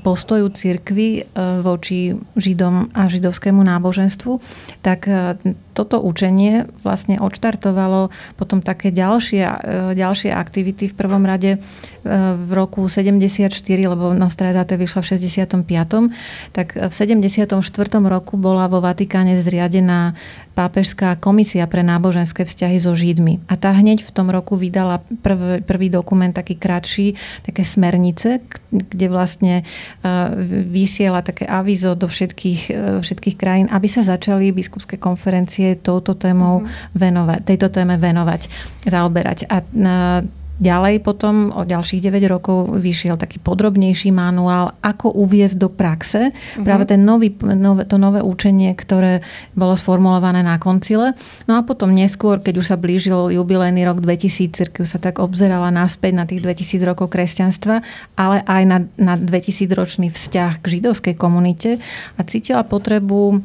postoju cirkvy e, voči Židom a židovskému náboženstvu, tak e, toto učenie vlastne odštartovalo potom také ďalšie, e, ďalšie aktivity. V prvom rade v roku 74, lebo Nostradate vyšla v 65. Tak v 74. roku bola vo Vatikáne zriadená pápežská komisia pre náboženské vzťahy so Židmi. A tá hneď v tom roku vydala prv, prvý dokument, taký kratší, také smernice, kde vlastne vysiela také avizo do všetkých, všetkých krajín, aby sa začali biskupské konferencie touto témou mm-hmm. venovať, tejto téme venovať, zaoberať. A Ďalej potom o ďalších 9 rokov vyšiel taký podrobnejší manuál, ako uviezť do praxe mm-hmm. práve ten nový, nové, to nové učenie, ktoré bolo sformulované na koncile. No a potom neskôr, keď už sa blížil jubilejný rok 2000, cirkev sa tak obzerala naspäť na tých 2000 rokov kresťanstva, ale aj na, na 2000 ročný vzťah k židovskej komunite a cítila potrebu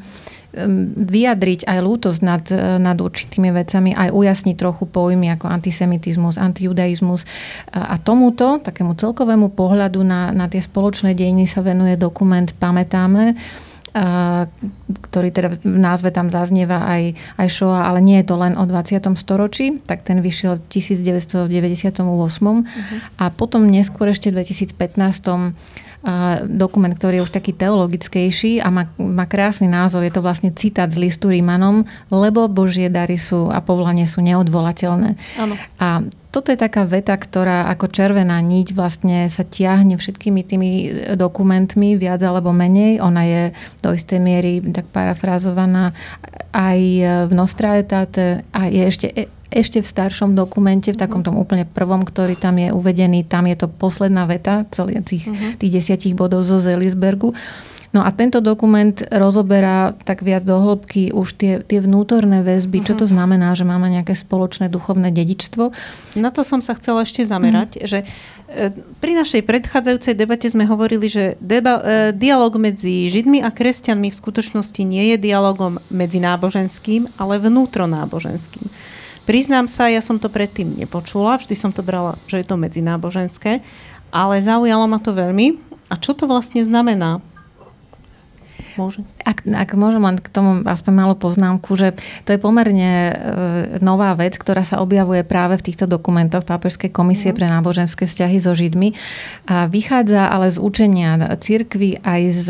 vyjadriť aj lútosť nad, nad určitými vecami, aj ujasniť trochu pojmy ako antisemitizmus, antijudaizmus. A tomuto, takému celkovému pohľadu na, na tie spoločné dejiny sa venuje dokument Pamätáme, ktorý teda v názve tam zaznieva aj, aj Shoah, ale nie je to len o 20. storočí, tak ten vyšiel v 1998. Uh-huh. A potom neskôr ešte v 2015 dokument, ktorý je už taký teologickejší a má, má krásny názov. Je to vlastne citát z listu Rímanom, lebo Božie dary sú a povolanie sú neodvolateľné. Ano. A toto je taká veta, ktorá ako červená niť vlastne sa tiahne všetkými tými dokumentmi, viac alebo menej. Ona je do istej miery tak parafrázovaná aj v Nostra Etate a je ešte ešte v staršom dokumente, v takom tom úplne prvom, ktorý tam je uvedený, tam je to posledná veta celých tých, uh-huh. tých desiatich bodov zo Zelisbergu. No a tento dokument rozoberá tak viac do hĺbky už tie, tie vnútorné väzby, čo to mhm. znamená, že máme nejaké spoločné duchovné dedičstvo. Na to som sa chcela ešte zamerať, mm. že e, pri našej predchádzajúcej debate sme hovorili, že deba, e, dialog medzi Židmi a kresťanmi v skutočnosti nie je dialogom medzi náboženským, ale vnútronáboženským. Priznám sa, ja som to predtým nepočula, vždy som to brala, že je to medzináboženské, ale zaujalo ma to veľmi. A čo to vlastne znamená? Môže. Ak, ak môžem len k tomu aspoň malú poznámku, že to je pomerne e, nová vec, ktorá sa objavuje práve v týchto dokumentoch Pápežskej komisie mm. pre náboženské vzťahy so Židmi. A vychádza ale z učenia cirkvy aj z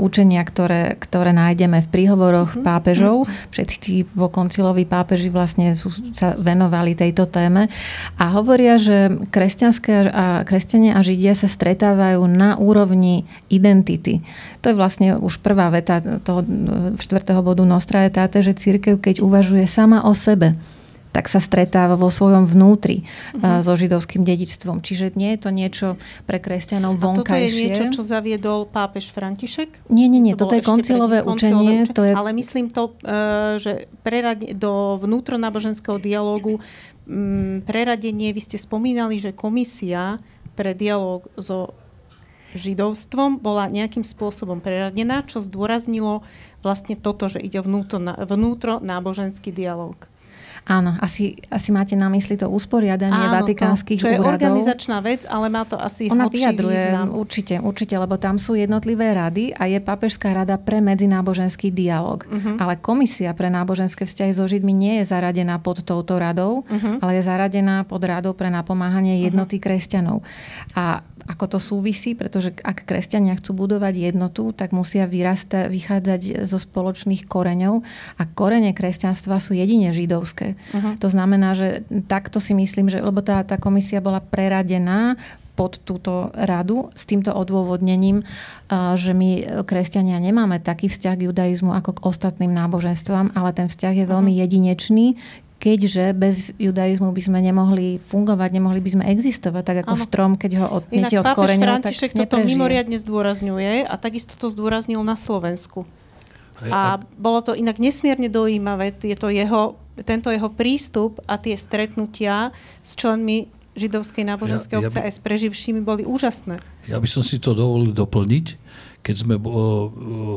učenia, ktoré, ktoré nájdeme v príhovoroch mm. pápežov. Všetci po konciloví pápeži vlastne sú, sa venovali tejto téme a hovoria, že kresťanské a, kresťania a Židia sa stretávajú na úrovni identity. To je vlastne už prvá veta toho štvrtého bodu Nostra je táte, že církev, keď uvažuje sama o sebe, tak sa stretáva vo svojom vnútri uh-huh. so židovským dedičstvom. Čiže nie je to niečo pre kresťanov vonkajšie. A toto je niečo, čo zaviedol pápež František? Nie, nie, nie. To toto je koncilové učenie. učenie. To je... Ale myslím to, e, že preradne, do vnútronáboženského dialógu preradenie, vy ste spomínali, že komisia pre dialóg so židovstvom bola nejakým spôsobom preradená, čo zdôraznilo vlastne toto, že ide vnútro, vnútro náboženský dialog. Áno, asi, asi máte na mysli to usporiadanie Áno, vatikánskych to, čo je organizačná vec, ale má to asi Ona vyjadruje, význam. určite, určite, lebo tam sú jednotlivé rady a je papežská rada pre medzináboženský dialog. Uh-huh. Ale komisia pre náboženské vzťahy so Židmi nie je zaradená pod touto radou, uh-huh. ale je zaradená pod radou pre napomáhanie jednoty uh-huh. kresťanov. A ako to súvisí, pretože ak kresťania chcú budovať jednotu, tak musia vyrasta, vychádzať zo spoločných koreňov a korene kresťanstva sú jedine židovské. Uh-huh. To znamená, že takto si myslím, že lebo tá, tá komisia bola preradená pod túto radu s týmto odôvodnením, že my kresťania nemáme taký vzťah k judaizmu ako k ostatným náboženstvám, ale ten vzťah je veľmi mhm. jedinečný, keďže bez judaizmu by sme nemohli fungovať, nemohli by sme existovať, tak ako ano. strom, keď ho odniete od koreňov, tak neprežije. toto mimoriadne zdôrazňuje a takisto to zdôraznil na Slovensku. A bolo to inak nesmierne dojímavé, je to jeho, tento jeho prístup a tie stretnutia s členmi židovskej náboženskej ja, ja obce aj s preživšími boli úžasné. Ja by som si to dovolil doplniť keď sme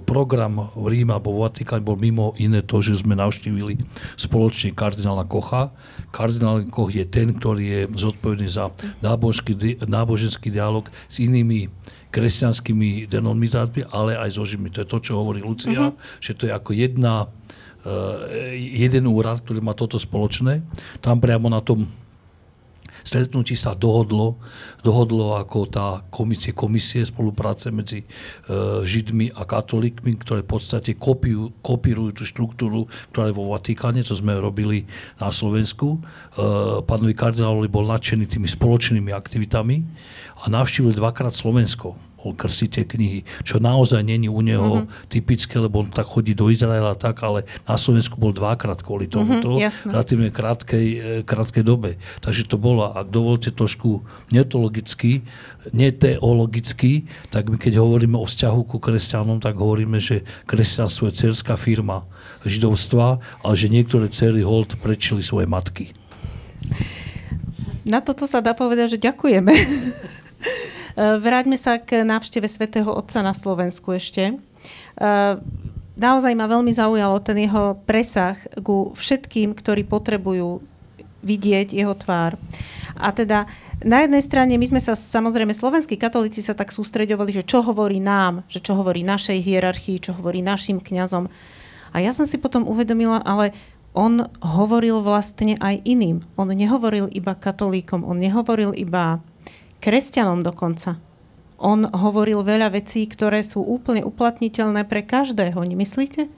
program v Ríme alebo v Vatikáne bol mimo iné to, že sme navštívili spoločne kardinála Kocha. Kardinál Koch je ten, ktorý je zodpovedný za náboženský, náboženský dialog s inými kresťanskými denominátmi, ale aj so Židmi. To je to, čo hovorí Lucia, uh-huh. že to je ako jedna, uh, jeden úrad, ktorý má toto spoločné. Tam priamo na tom stretnutí sa dohodlo, dohodlo ako tá komisie, komisie spolupráce medzi e, Židmi a katolíkmi, ktoré v podstate kopiu, kopírujú tú štruktúru, ktorá je vo Vatikáne, čo sme robili na Slovensku. E, pánovi kardinálovi bol nadšený tými spoločnými aktivitami a navštívil dvakrát Slovensko krstiť tie knihy, čo naozaj není u neho mm-hmm. typické, lebo on tak chodí do Izraela tak, ale na Slovensku bol dvakrát kvôli tomuto, mm-hmm, relatívne krátkej, e, krátkej dobe. Takže to bolo, ak dovolte trošku netologicky, neteologicky, tak my keď hovoríme o vzťahu ku kresťanom, tak hovoríme, že kresťanstvo je cerská firma židovstva, ale že niektoré cery hold prečili svoje matky. Na toto sa dá povedať, že ďakujeme. Eh, vráťme sa k návšteve svätého Otca na Slovensku ešte. Eh, naozaj ma veľmi zaujalo ten jeho presah ku všetkým, ktorí potrebujú vidieť jeho tvár. A teda na jednej strane my sme sa, samozrejme, slovenskí katolíci sa tak sústreďovali, že čo hovorí nám, že čo hovorí našej hierarchii, čo hovorí našim kňazom. A ja som si potom uvedomila, ale on hovoril vlastne aj iným. On nehovoril iba katolíkom, on nehovoril iba kresťanom dokonca. On hovoril veľa vecí, ktoré sú úplne uplatniteľné pre každého, nemyslíte?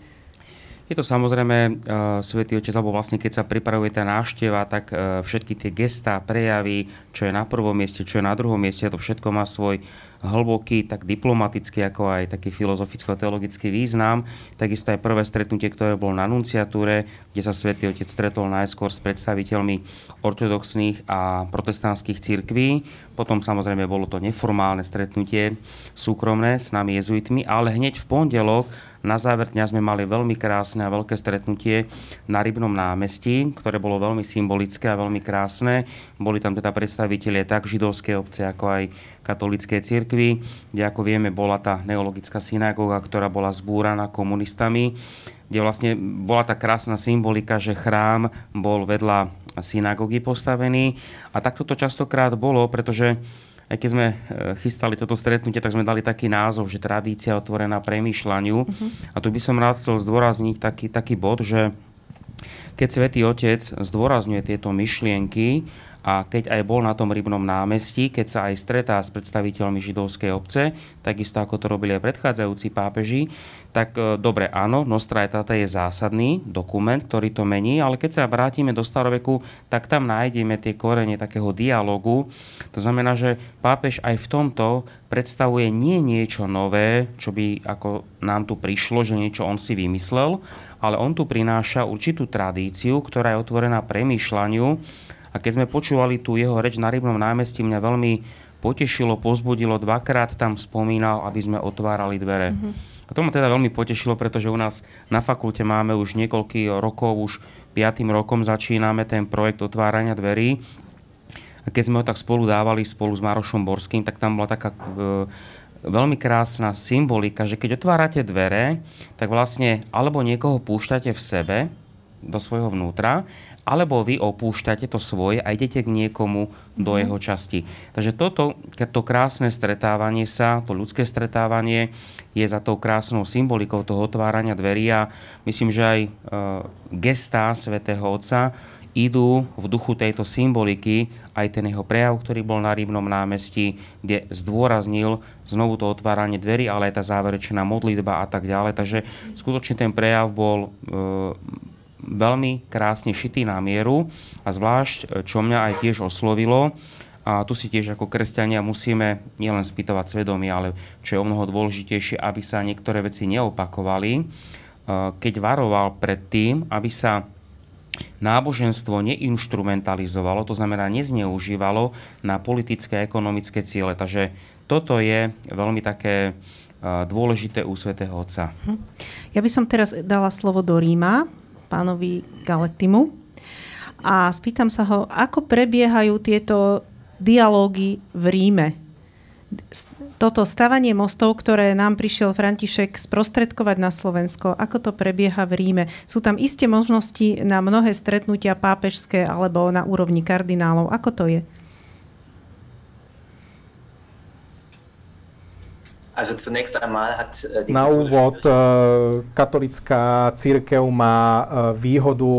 Je to samozrejme uh, Svetý Otec, alebo vlastne keď sa pripravuje tá návšteva, tak uh, všetky tie gestá, prejavy, čo je na prvom mieste, čo je na druhom mieste, to všetko má svoj hlboký, tak diplomatický, ako aj taký filozoficko-teologický význam. Takisto aj prvé stretnutie, ktoré bolo na nunciatúre, kde sa Svetý Otec stretol najskôr s predstaviteľmi ortodoxných a protestantských cirkví. Potom samozrejme bolo to neformálne stretnutie súkromné s nami jezuitmi, ale hneď v pondelok na záver dňa sme mali veľmi krásne a veľké stretnutie na Rybnom námestí, ktoré bolo veľmi symbolické a veľmi krásne. Boli tam teda predstavitelie tak židovskej obce, ako aj katolíckej cirkvi, kde ako vieme bola tá neologická synagóga, ktorá bola zbúraná komunistami, kde vlastne bola tá krásna symbolika, že chrám bol vedľa synagógy postavený. A takto to častokrát bolo, pretože aj keď sme e, chystali toto stretnutie, tak sme dali taký názov, že tradícia otvorená premýšľaniu. Uh-huh. A tu by som rád chcel zdôrazniť taký, taký bod, že keď Svetý Otec zdôrazňuje tieto myšlienky a keď aj bol na tom rybnom námestí, keď sa aj stretá s predstaviteľmi židovskej obce, takisto ako to robili aj predchádzajúci pápeži, tak e, dobre, áno, Nostra Aetate je zásadný dokument, ktorý to mení, ale keď sa vrátime do staroveku, tak tam nájdeme tie korene takého dialogu. To znamená, že pápež aj v tomto predstavuje nie niečo nové, čo by ako nám tu prišlo, že niečo on si vymyslel, ale on tu prináša určitú tradíciu, ktorá je otvorená premýšľaniu, a keď sme počúvali tú jeho reč na Rybnom námestí, mňa veľmi potešilo, pozbudilo, dvakrát tam spomínal, aby sme otvárali dvere. Mm-hmm. A to ma teda veľmi potešilo, pretože u nás na fakulte máme už niekoľký rokov, už piatým rokom začíname ten projekt otvárania dverí. A keď sme ho tak spolu dávali, spolu s Marošom Borským, tak tam bola taká e, veľmi krásna symbolika, že keď otvárate dvere, tak vlastne alebo niekoho púšťate v sebe, do svojho vnútra, alebo vy opúšťate to svoje a idete k niekomu do mm. jeho časti. Takže toto, to krásne stretávanie sa, to ľudské stretávanie je za tou krásnou symbolikou toho otvárania dverí a myslím, že aj e, gestá svätého Otca idú v duchu tejto symboliky aj ten jeho prejav, ktorý bol na Rybnom námestí, kde zdôraznil znovu to otváranie dverí, ale aj tá záverečná modlitba a tak ďalej. Takže skutočne ten prejav bol e, veľmi krásne šitý na mieru a zvlášť, e, čo mňa aj tiež oslovilo, a tu si tiež ako kresťania musíme nielen spýtovať svedomie, ale čo je o mnoho dôležitejšie, aby sa niektoré veci neopakovali, e, keď varoval pred tým, aby sa náboženstvo neinstrumentalizovalo, to znamená nezneužívalo na politické a ekonomické ciele. Takže toto je veľmi také e, dôležité u svätého Otca. Hm. Ja by som teraz dala slovo do Ríma, pánovi Galetimu a spýtam sa ho, ako prebiehajú tieto dialógy v Ríme. Toto stavanie mostov, ktoré nám prišiel František sprostredkovať na Slovensko, ako to prebieha v Ríme? Sú tam isté možnosti na mnohé stretnutia pápežské alebo na úrovni kardinálov? Ako to je? Na úvod äh, katolická církev má äh, výhodu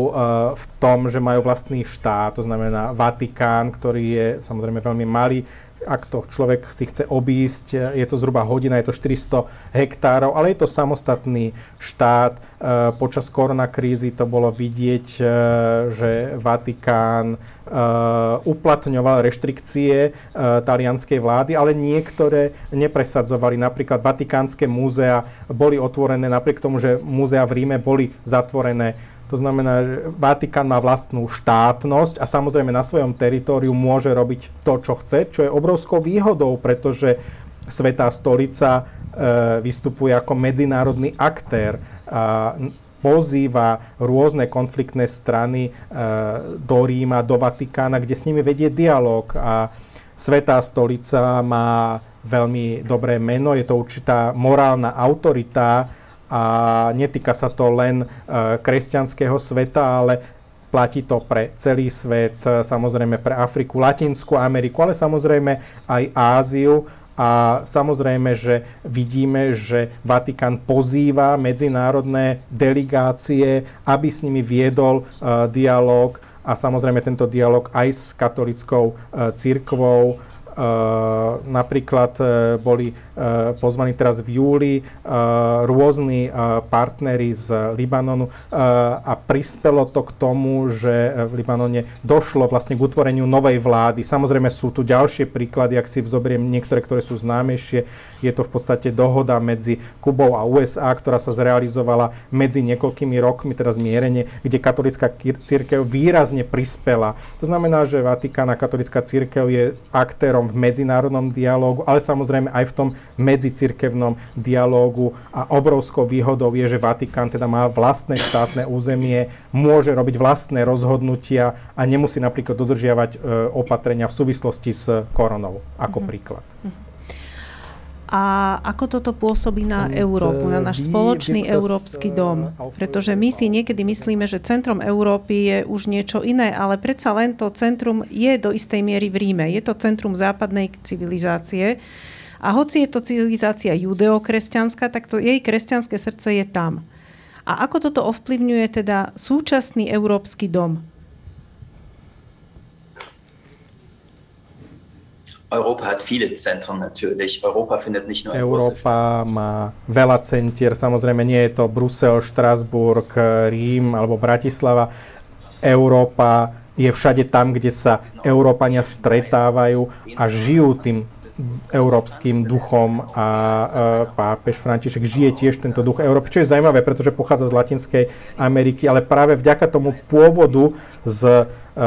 v tom, že majú vlastný štát, to znamená Vatikán, ktorý je samozrejme veľmi malý, ak to človek si chce obísť, je to zhruba hodina, je to 400 hektárov, ale je to samostatný štát. E, počas koronakrízy to bolo vidieť, e, že Vatikán e, uplatňoval reštrikcie talianskej vlády, ale niektoré nepresadzovali. Napríklad Vatikánske múzea boli otvorené, napriek tomu, že múzea v Ríme boli zatvorené to znamená, že Vatikán má vlastnú štátnosť a samozrejme na svojom teritóriu môže robiť to, čo chce, čo je obrovskou výhodou, pretože Svetá stolica e, vystupuje ako medzinárodný aktér a pozýva rôzne konfliktné strany e, do Ríma, do Vatikána, kde s nimi vedie dialog a Svetá stolica má veľmi dobré meno, je to určitá morálna autorita, a netýka sa to len kresťanského sveta, ale platí to pre celý svet, samozrejme pre Afriku, Latinskú Ameriku, ale samozrejme aj Áziu a samozrejme, že vidíme, že Vatikán pozýva medzinárodné delegácie, aby s nimi viedol uh, dialog a samozrejme tento dialog aj s katolickou uh, církvou. Uh, napríklad uh, boli pozvaní teraz v júli eh, rôzni eh, partnery z Libanonu a prispelo to k tomu, že v Libanone došlo vlastne k utvoreniu novej vlády. Samozrejme sú tu ďalšie príklady, ak si zoberiem niektoré, ktoré sú známejšie. Je to v podstate dohoda medzi Kubou a USA, ktorá sa zrealizovala medzi niekoľkými rokmi, teraz mierenie, kde katolická církev výrazne prispela. To znamená, že Vatikán a katolická církev je aktérom v medzinárodnom dialógu, ale samozrejme aj v tom medzicirkevnom dialógu a obrovskou výhodou je, že Vatikán teda má vlastné štátne územie, môže robiť vlastné rozhodnutia a nemusí napríklad dodržiavať e, opatrenia v súvislosti s koronou, ako mm-hmm. príklad. Mm-hmm. A ako toto pôsobí na Európu, na náš spoločný európsky dom? Pretože my si niekedy myslíme, že centrom Európy je už niečo iné, ale predsa len to centrum je do istej miery v Ríme. Je to centrum západnej civilizácie. A hoci je to civilizácia judeokresťanská, tak to jej kresťanské srdce je tam. A ako toto ovplyvňuje teda súčasný európsky dom? Europa hat viele Zentren natürlich. Europa findet nicht nur Európa má veľa centier, samozrejme nie je to Brusel, Štrasburg, Rím alebo Bratislava. Európa je všade tam, kde sa Európania stretávajú a žijú tým európskym duchom a pápež František žije tiež tento duch Európy, čo je zaujímavé, pretože pochádza z Latinskej Ameriky, ale práve vďaka tomu pôvodu z uh,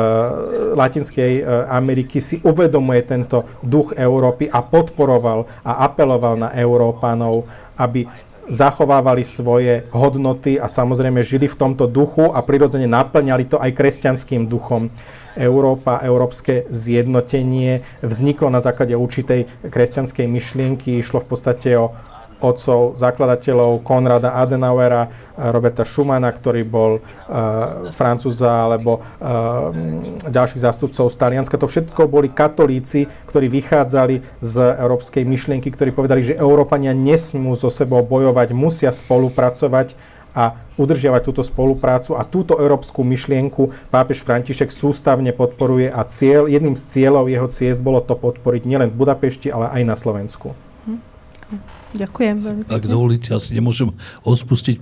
Latinskej uh, Ameriky si uvedomuje tento duch Európy a podporoval a apeloval na Európanov, aby zachovávali svoje hodnoty a samozrejme žili v tomto duchu a prirodzene naplňali to aj kresťanským duchom. Európa, európske zjednotenie vzniklo na základe určitej kresťanskej myšlienky, išlo v podstate o otcov, zakladateľov Konrada Adenauera, Roberta Schumana, ktorý bol uh, francúza, alebo uh, ďalších zástupcov z Talianska. To všetko boli katolíci, ktorí vychádzali z európskej myšlienky, ktorí povedali, že Európania nesmú so sebou bojovať, musia spolupracovať a udržiavať túto spoluprácu a túto európsku myšlienku pápež František sústavne podporuje a cieľ, jedným z cieľov jeho ciest bolo to podporiť nielen v Budapešti, ale aj na Slovensku. Ďakujem veľmi Ak dovolíte, asi nemôžem odpustiť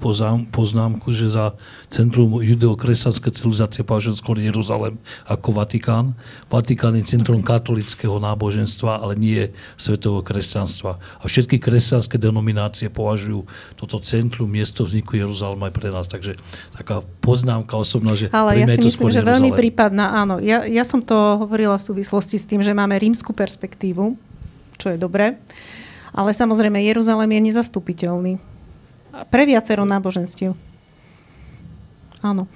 poznámku, že za Centrum judeokresťanskej civilizácie považujem skôr Jeruzalem ako Vatikán. Vatikán je centrum katolického náboženstva, ale nie svetového kresťanstva. A všetky kresťanské denominácie považujú toto centrum, miesto vzniku Jeruzalema aj pre nás. Takže taká poznámka osobná, že Ale ja si myslím, že veľmi prípadná, áno. Ja, ja som to hovorila v súvislosti s tým, že máme rímsku perspektívu, čo je dobré. Ale samozrejme, Jeruzalém je nezastupiteľný. Pre viacero náboženstiev. Áno.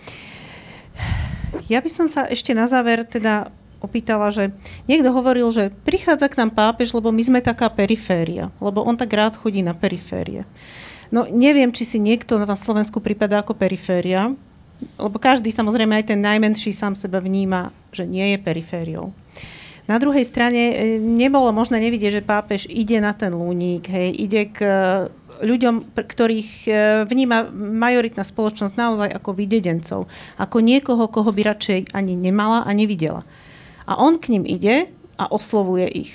Ja by som sa ešte na záver teda opýtala, že niekto hovoril, že prichádza k nám pápež, lebo my sme taká periféria, lebo on tak rád chodí na periférie. No neviem, či si niekto na Slovensku prípada ako periféria, lebo každý, samozrejme aj ten najmenší sám seba vníma, že nie je perifériou. Na druhej strane e, nebolo možné nevidieť, že pápež ide na ten lúnik, hej, ide k e, ľuďom, ktorých e, vníma majoritná spoločnosť naozaj ako videdencov, ako niekoho, koho by radšej ani nemala a nevidela. A on k ním ide a oslovuje ich.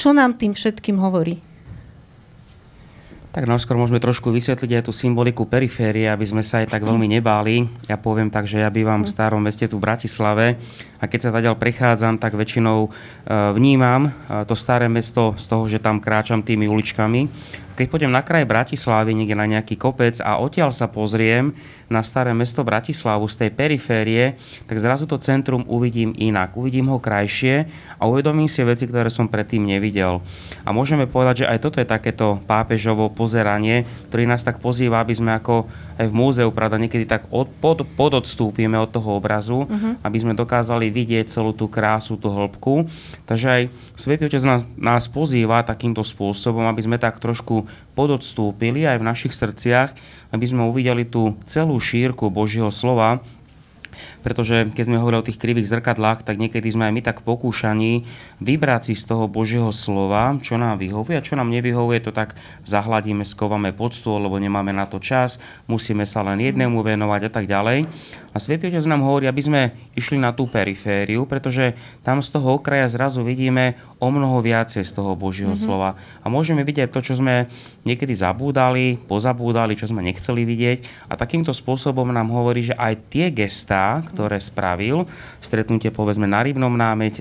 Čo nám tým všetkým hovorí? Tak najskôr môžeme trošku vysvetliť aj tú symboliku periférie, aby sme sa aj tak veľmi nebáli. Ja poviem tak, že ja bývam v starom meste tu v Bratislave a keď sa tadiaľ prechádzam, tak väčšinou e, vnímam e, to staré mesto z toho, že tam kráčam tými uličkami keď pôjdem na kraj Bratislavy, niekde na nejaký kopec a odtiaľ sa pozriem na staré mesto Bratislavu z tej periférie, tak zrazu to centrum uvidím inak. Uvidím ho krajšie a uvedomím si veci, ktoré som predtým nevidel. A môžeme povedať, že aj toto je takéto pápežovo pozeranie, ktorý nás tak pozýva, aby sme ako aj v múzeu, pravda, niekedy tak od, pod, pododstúpime od toho obrazu, uh-huh. aby sme dokázali vidieť celú tú krásu, tú hĺbku. Takže aj Svetý Otec nás, nás pozýva takýmto spôsobom, aby sme tak trošku pododstúpili aj v našich srdciach, aby sme uvideli tú celú šírku Božieho slova, pretože keď sme hovorili o tých krivých zrkadlách, tak niekedy sme aj my tak pokúšaní vybrať si z toho Božieho slova, čo nám vyhovuje a čo nám nevyhovuje, to tak zahladíme, skovame pod stôl, lebo nemáme na to čas, musíme sa len jednému venovať a tak ďalej. A Svetý Otec nám hovorí, aby sme išli na tú perifériu, pretože tam z toho okraja zrazu vidíme o mnoho viacej z toho Božieho mm-hmm. slova. A môžeme vidieť to, čo sme niekedy zabúdali, pozabúdali, čo sme nechceli vidieť. A takýmto spôsobom nám hovorí, že aj tie gestá, ktoré spravil, stretnutie povedzme na Rybnom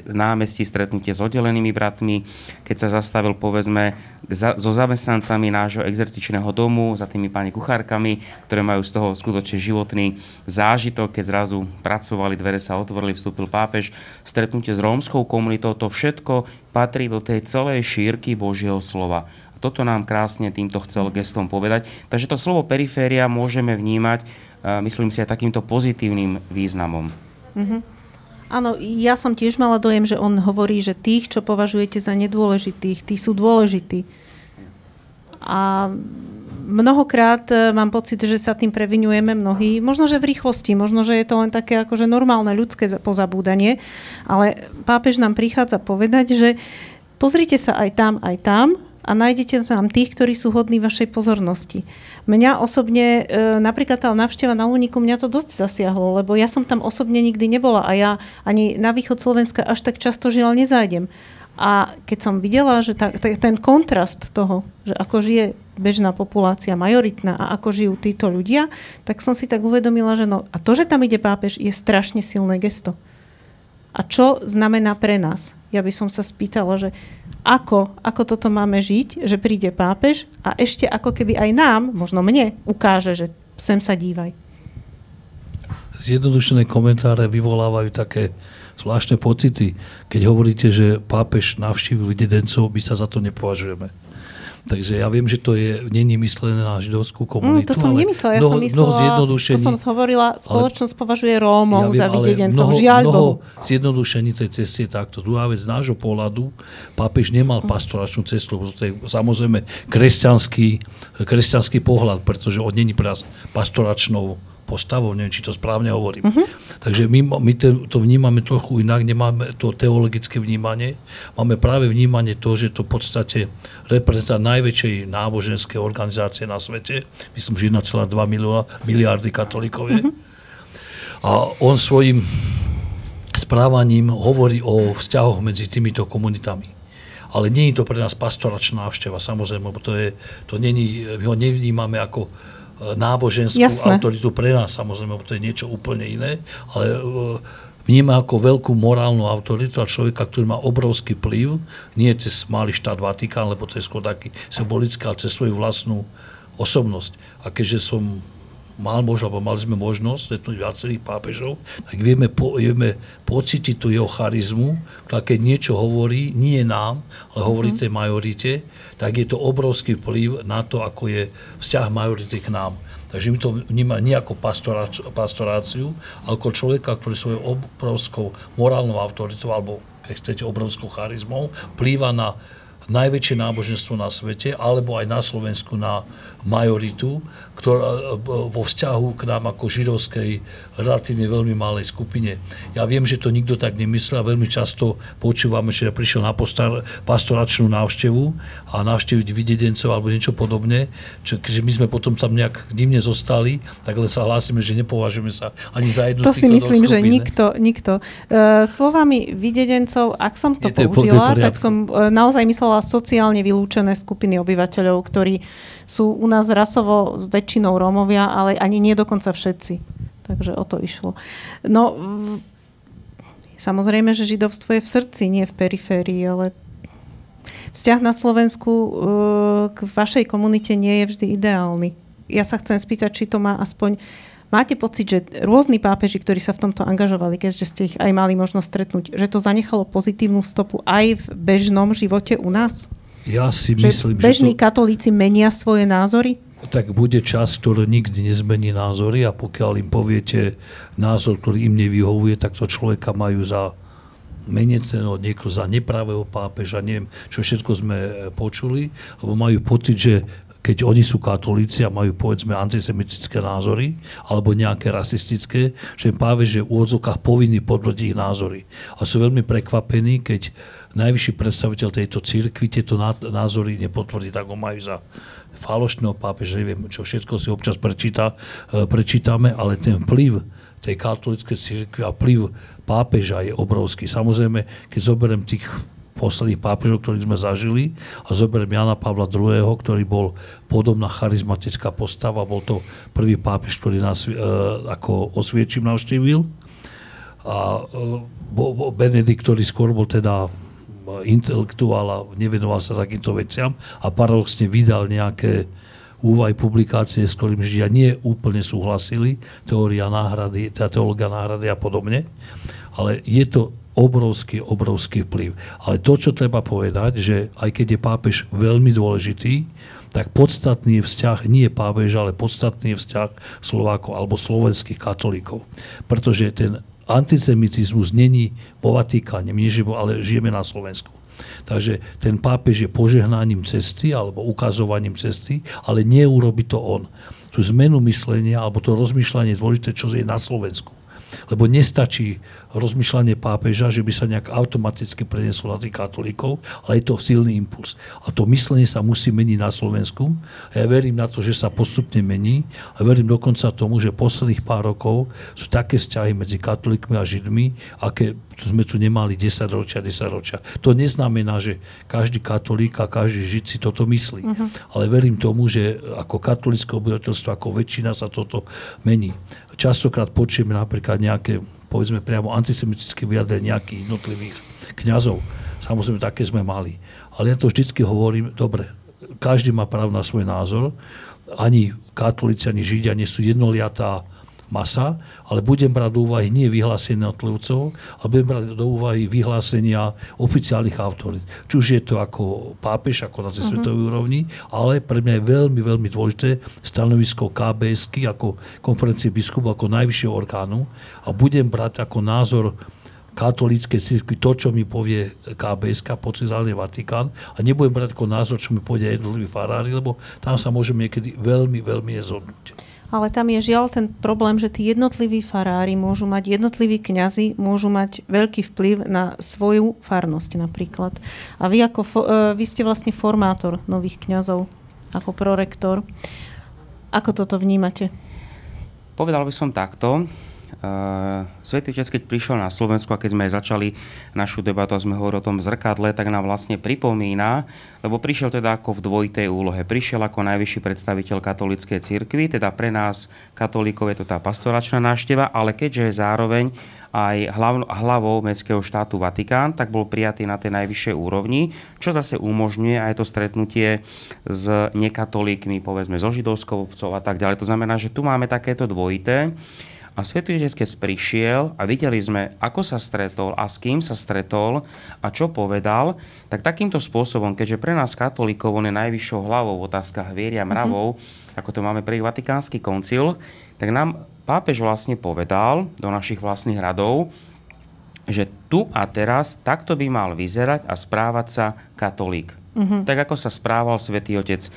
námestí, stretnutie s oddelenými bratmi, keď sa zastavil povedzme so zamestnancami nášho exertičného domu, za tými pani kuchárkami, ktoré majú z toho skutočne životný zážitok, to, keď zrazu pracovali, dvere sa otvorili, vstúpil pápež, stretnutie s rómskou komunitou, to všetko patrí do tej celej šírky Božieho slova. Toto nám krásne týmto chcel gestom povedať. Takže to slovo periféria môžeme vnímať, myslím si, aj takýmto pozitívnym významom. Mm-hmm. Áno, ja som tiež mala dojem, že on hovorí, že tých, čo považujete za nedôležitých, tí sú dôležití. A mnohokrát e, mám pocit, že sa tým previnujeme mnohí. Možno, že v rýchlosti, možno, že je to len také akože normálne ľudské pozabúdanie, ale pápež nám prichádza povedať, že pozrite sa aj tam, aj tam a nájdete tam tých, ktorí sú hodní vašej pozornosti. Mňa osobne, e, napríklad tá návšteva na Úniku, mňa to dosť zasiahlo, lebo ja som tam osobne nikdy nebola a ja ani na východ Slovenska až tak často žiaľ nezájdem. A keď som videla, že tá, ten kontrast toho, že ako žije bežná populácia, majoritná a ako žijú títo ľudia, tak som si tak uvedomila, že no a to, že tam ide pápež, je strašne silné gesto. A čo znamená pre nás? Ja by som sa spýtala, že ako, ako toto máme žiť, že príde pápež a ešte ako keby aj nám, možno mne, ukáže, že sem sa dívaj. Zjednodušené komentáre vyvolávajú také zvláštne pocity, keď hovoríte, že pápež navštívil dedencov, my sa za to nepovažujeme. Takže ja viem, že to je, není myslené na židovskú komunitu. Mm, to som nemyslela, ja mnoho, som myslela, to som hovorila, spoločnosť ale, považuje Rómov ja viem, za videdencov, mnoho, žiaľ mnoho zjednodušení tej cesty je takto. Druhá vec, z nášho pohľadu, pápež nemal mm. pastoračnú cestu, lebo to je samozrejme kresťanský, kresťanský pohľad, pretože on není pastoračnou postavou, neviem, či to správne hovorím. Uh-huh. Takže my, my to, to vnímame trochu inak, nemáme to teologické vnímanie, máme práve vnímanie to, že to v podstate reprezentá najväčšej náboženskej organizácie na svete, myslím, že 1,2 miliardy katolíkov je. Uh-huh. A on svojim správaním hovorí o vzťahoch medzi týmito komunitami. Ale nie je to pre nás pastoračná návšteva, samozrejme, lebo to, je, to není, my ho nevnímame ako náboženskú Jasne. autoritu pre nás, samozrejme, to je niečo úplne iné, ale e, vníma ako veľkú morálnu autoritu a človeka, ktorý má obrovský vplyv, nie cez malý štát Vatikán, lebo to je skôr taký symbolický, ale cez svoju vlastnú osobnosť. A keďže som mal možno, alebo mali sme možnosť stretnúť viacerých pápežov, tak vieme, po, vieme pocítiť tú jeho charizmu, ktorá keď niečo hovorí, nie nám, ale hovorí mm-hmm. tej majorite, tak je to obrovský vplyv na to, ako je vzťah majority k nám. Takže my to vnímame nie ako pastoráciu, ale ako človeka, ktorý svojou obrovskou morálnou autoritou, alebo keď chcete obrovskou charizmou, vplýva na najväčšie náboženstvo na svete, alebo aj na Slovensku na majoritu, ktorá vo vzťahu k nám ako židovskej relatívne veľmi malej skupine. Ja viem, že to nikto tak nemyslel a veľmi často počúvame, že prišiel na postar, pastoračnú návštevu a navštíviť videdencov alebo niečo podobne, čo, keďže my sme potom tam nejak divne zostali, tak len sa hlásime, že nepovažujeme sa ani za jednu To si myslím, že nikto, nikto. Uh, slovami videdencov, ak som to Je použila, to tak som uh, naozaj myslela sociálne vylúčené skupiny obyvateľov, ktorí sú u nás rasovo väčšinou Rómovia, ale ani nie dokonca všetci. Takže o to išlo. No, samozrejme, že židovstvo je v srdci, nie v periférii, ale vzťah na Slovensku e, k vašej komunite nie je vždy ideálny. Ja sa chcem spýtať, či to má aspoň Máte pocit, že rôzni pápeži, ktorí sa v tomto angažovali, keďže ste ich aj mali možnosť stretnúť, že to zanechalo pozitívnu stopu aj v bežnom živote u nás? Ja si že myslím, bežní že to... katolíci menia svoje názory? Tak bude čas, ktorý nikdy nezmení názory a pokiaľ im poviete názor, ktorý im nevyhovuje, tak to človeka majú za meneceno, niekto za nepravého pápeža, neviem, čo všetko sme počuli, lebo majú pocit, že keď oni sú katolíci a majú povedzme antisemitické názory alebo nejaké rasistické, že pápež je v úvodzovkách povinný potvrdiť ich názory. A sú veľmi prekvapení, keď najvyšší predstaviteľ tejto církvy tieto názory nepotvrdí, tak ho majú za falošného pápeža, neviem, čo všetko si občas prečíta, e, prečítame, ale ten vplyv tej katolíckej církvy a vplyv pápeža je obrovský. Samozrejme, keď zoberiem tých posledných pápežov, ktorých sme zažili a zoberiem Jana Pavla II., ktorý bol podobná charizmatická postava, bol to prvý pápež, ktorý nás e, ako osviečím navštívil a e, Benedikt, ktorý skôr bol teda intelektuál a nevenoval sa takýmto veciam a paradoxne vydal nejaké úvaj publikácie, s ktorým Židia nie úplne súhlasili, teória náhrady, teda teológia náhrady a podobne, ale je to obrovský, obrovský vplyv. Ale to, čo treba povedať, že aj keď je pápež veľmi dôležitý, tak podstatný je vzťah nie pápež, ale podstatný je vzťah Slovákov alebo slovenských katolíkov. Pretože ten antisemitizmus není vo Vatikáne, my nežijeme, ale žijeme na Slovensku. Takže ten pápež je požehnaním cesty alebo ukazovaním cesty, ale neurobi to on. Tu zmenu myslenia alebo to rozmýšľanie je dôležité, čo je na Slovensku. Lebo nestačí rozmýšľanie pápeža, že by sa nejak automaticky prenieslo na tých katolíkov, ale je to silný impuls. A to myslenie sa musí meniť na Slovensku. A ja verím na to, že sa postupne mení a verím dokonca tomu, že posledných pár rokov sú také vzťahy medzi katolíkmi a židmi, aké sme tu nemali 10 ročia, 10 ročia. To neznamená, že každý katolík a každý žid si toto myslí. Uh-huh. Ale verím tomu, že ako katolické obyvateľstvo, ako väčšina sa toto mení. Častokrát počujeme napríklad nejaké povedzme priamo antisemitické vyjadrenia nejakých jednotlivých kňazov. Samozrejme, také sme mali. Ale ja to vždycky hovorím, dobre, každý má právo na svoj názor, ani katolíci, ani židia nie sú jednoliatá masa, ale budem brať do úvahy nie vyhlásenia jednotlivcov, ale budem brať do úvahy vyhlásenia oficiálnych autorít. Či už je to ako pápež, ako na uh-huh. svetovej úrovni, ale pre mňa je veľmi, veľmi dôležité stanovisko KBS ako konferencie biskupov, ako najvyššieho orgánu a budem brať ako názor katolíckej cirkvi to, čo mi povie KBS, pocitálny Vatikán a nebudem brať ako názor, čo mi povie jednotliví farári, lebo tam sa môžeme niekedy veľmi, veľmi nezhodnúť ale tam je žiaľ ten problém, že tí jednotliví farári môžu mať, jednotliví kňazi môžu mať veľký vplyv na svoju farnosť napríklad. A vy, ako, e, vy ste vlastne formátor nových kňazov, ako prorektor. Ako toto vnímate? Povedal by som takto. Svetý Otec, keď prišiel na Slovensku a keď sme začali našu debatu a sme hovorili o tom zrkadle, tak nám vlastne pripomína, lebo prišiel teda ako v dvojitej úlohe. Prišiel ako najvyšší predstaviteľ katolíckej cirkvi, teda pre nás katolíkov je to tá pastoračná návšteva, ale keďže je zároveň aj hlav, hlavou Mestského štátu Vatikán, tak bol prijatý na tej najvyššej úrovni, čo zase umožňuje aj to stretnutie s nekatolíkmi, povedzme so židovskou obcov a tak ďalej. To znamená, že tu máme takéto dvojité. A Svetý keď prišiel a videli sme, ako sa stretol a s kým sa stretol a čo povedal, tak takýmto spôsobom, keďže pre nás katolíkov on je najvyššou hlavou v otázkach viery a mravov, mm-hmm. ako to máme pre Vatikánsky koncil, tak nám pápež vlastne povedal do našich vlastných radov, že tu a teraz takto by mal vyzerať a správať sa katolík. Uh-huh. Tak ako sa správal svätý Otec e,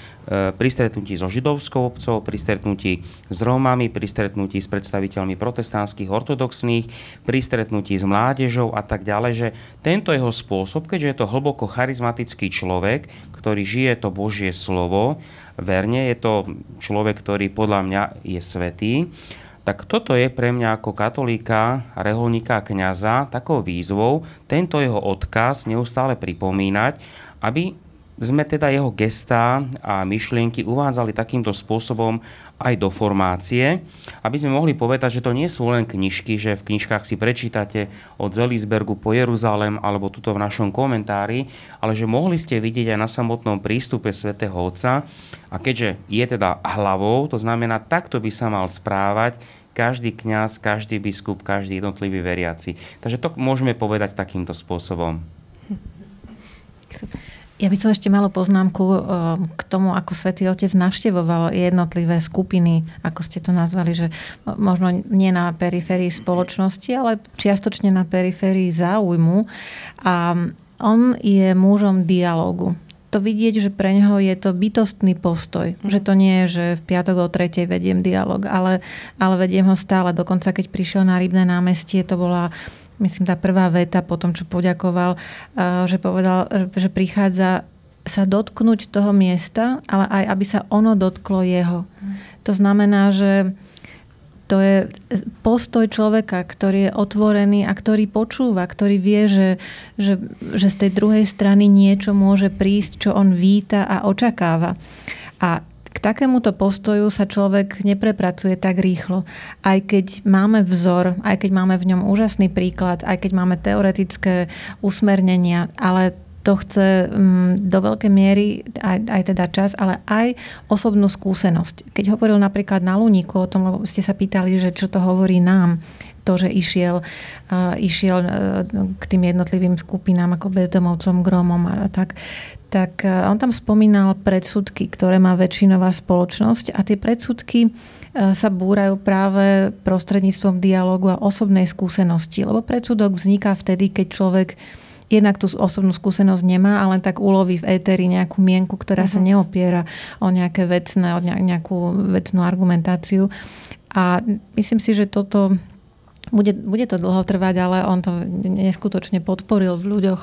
pri stretnutí so židovskou obcov, pri stretnutí s Rómami, pri stretnutí s predstaviteľmi protestantských, ortodoxných, pri stretnutí s mládežou a tak ďalej, že tento jeho spôsob, keďže je to hlboko charizmatický človek, ktorý žije to Božie slovo, verne je to človek, ktorý podľa mňa je svetý, tak toto je pre mňa ako katolíka, reholníka a kniaza takou výzvou tento jeho odkaz neustále pripomínať, aby sme teda jeho gestá a myšlienky uvádzali takýmto spôsobom aj do formácie, aby sme mohli povedať, že to nie sú len knižky, že v knižkách si prečítate od Zelisbergu po Jeruzalem alebo tuto v našom komentári, ale že mohli ste vidieť aj na samotnom prístupe svätého Otca a keďže je teda hlavou, to znamená, takto by sa mal správať každý kňaz, každý biskup, každý jednotlivý veriaci. Takže to môžeme povedať takýmto spôsobom. Ja by som ešte malo poznámku eh, k tomu, ako Svetý Otec navštevoval jednotlivé skupiny, ako ste to nazvali, že možno nie na periférii spoločnosti, ale čiastočne na periférii záujmu. A on je mužom dialogu to vidieť, že pre neho je to bytostný postoj. Mm. Že to nie je, že v piatok o tretej vediem dialog, ale, ale vediem ho stále. Dokonca keď prišiel na Rybné námestie, to bola myslím, tá prvá veta po tom, čo poďakoval, že povedal, že prichádza sa dotknúť toho miesta, ale aj aby sa ono dotklo jeho. To znamená, že to je postoj človeka, ktorý je otvorený a ktorý počúva, ktorý vie, že, že, že z tej druhej strany niečo môže prísť, čo on víta a očakáva. A takémuto postoju sa človek neprepracuje tak rýchlo. Aj keď máme vzor, aj keď máme v ňom úžasný príklad, aj keď máme teoretické usmernenia, ale to chce mm, do veľkej miery aj, aj teda čas, ale aj osobnú skúsenosť. Keď hovoril napríklad na Luníku o tom, lebo ste sa pýtali, že čo to hovorí nám, to, že išiel, uh, išiel uh, k tým jednotlivým skupinám ako bezdomovcom, gromom a tak, tak e, on tam spomínal predsudky, ktoré má väčšinová spoločnosť a tie predsudky e, sa búrajú práve prostredníctvom dialogu a osobnej skúsenosti. Lebo predsudok vzniká vtedy, keď človek jednak tú osobnú skúsenosť nemá, ale tak uloví v éteri nejakú mienku, ktorá uh-huh. sa mhm. neopiera o nejaké vecné, o nejakú vecnú argumentáciu. A myslím si, že toto bude, bude to dlho trvať, ale on to neskutočne podporil v ľuďoch.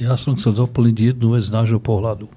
Ja som chcel doplniť jednu vec z nášho pohľadu.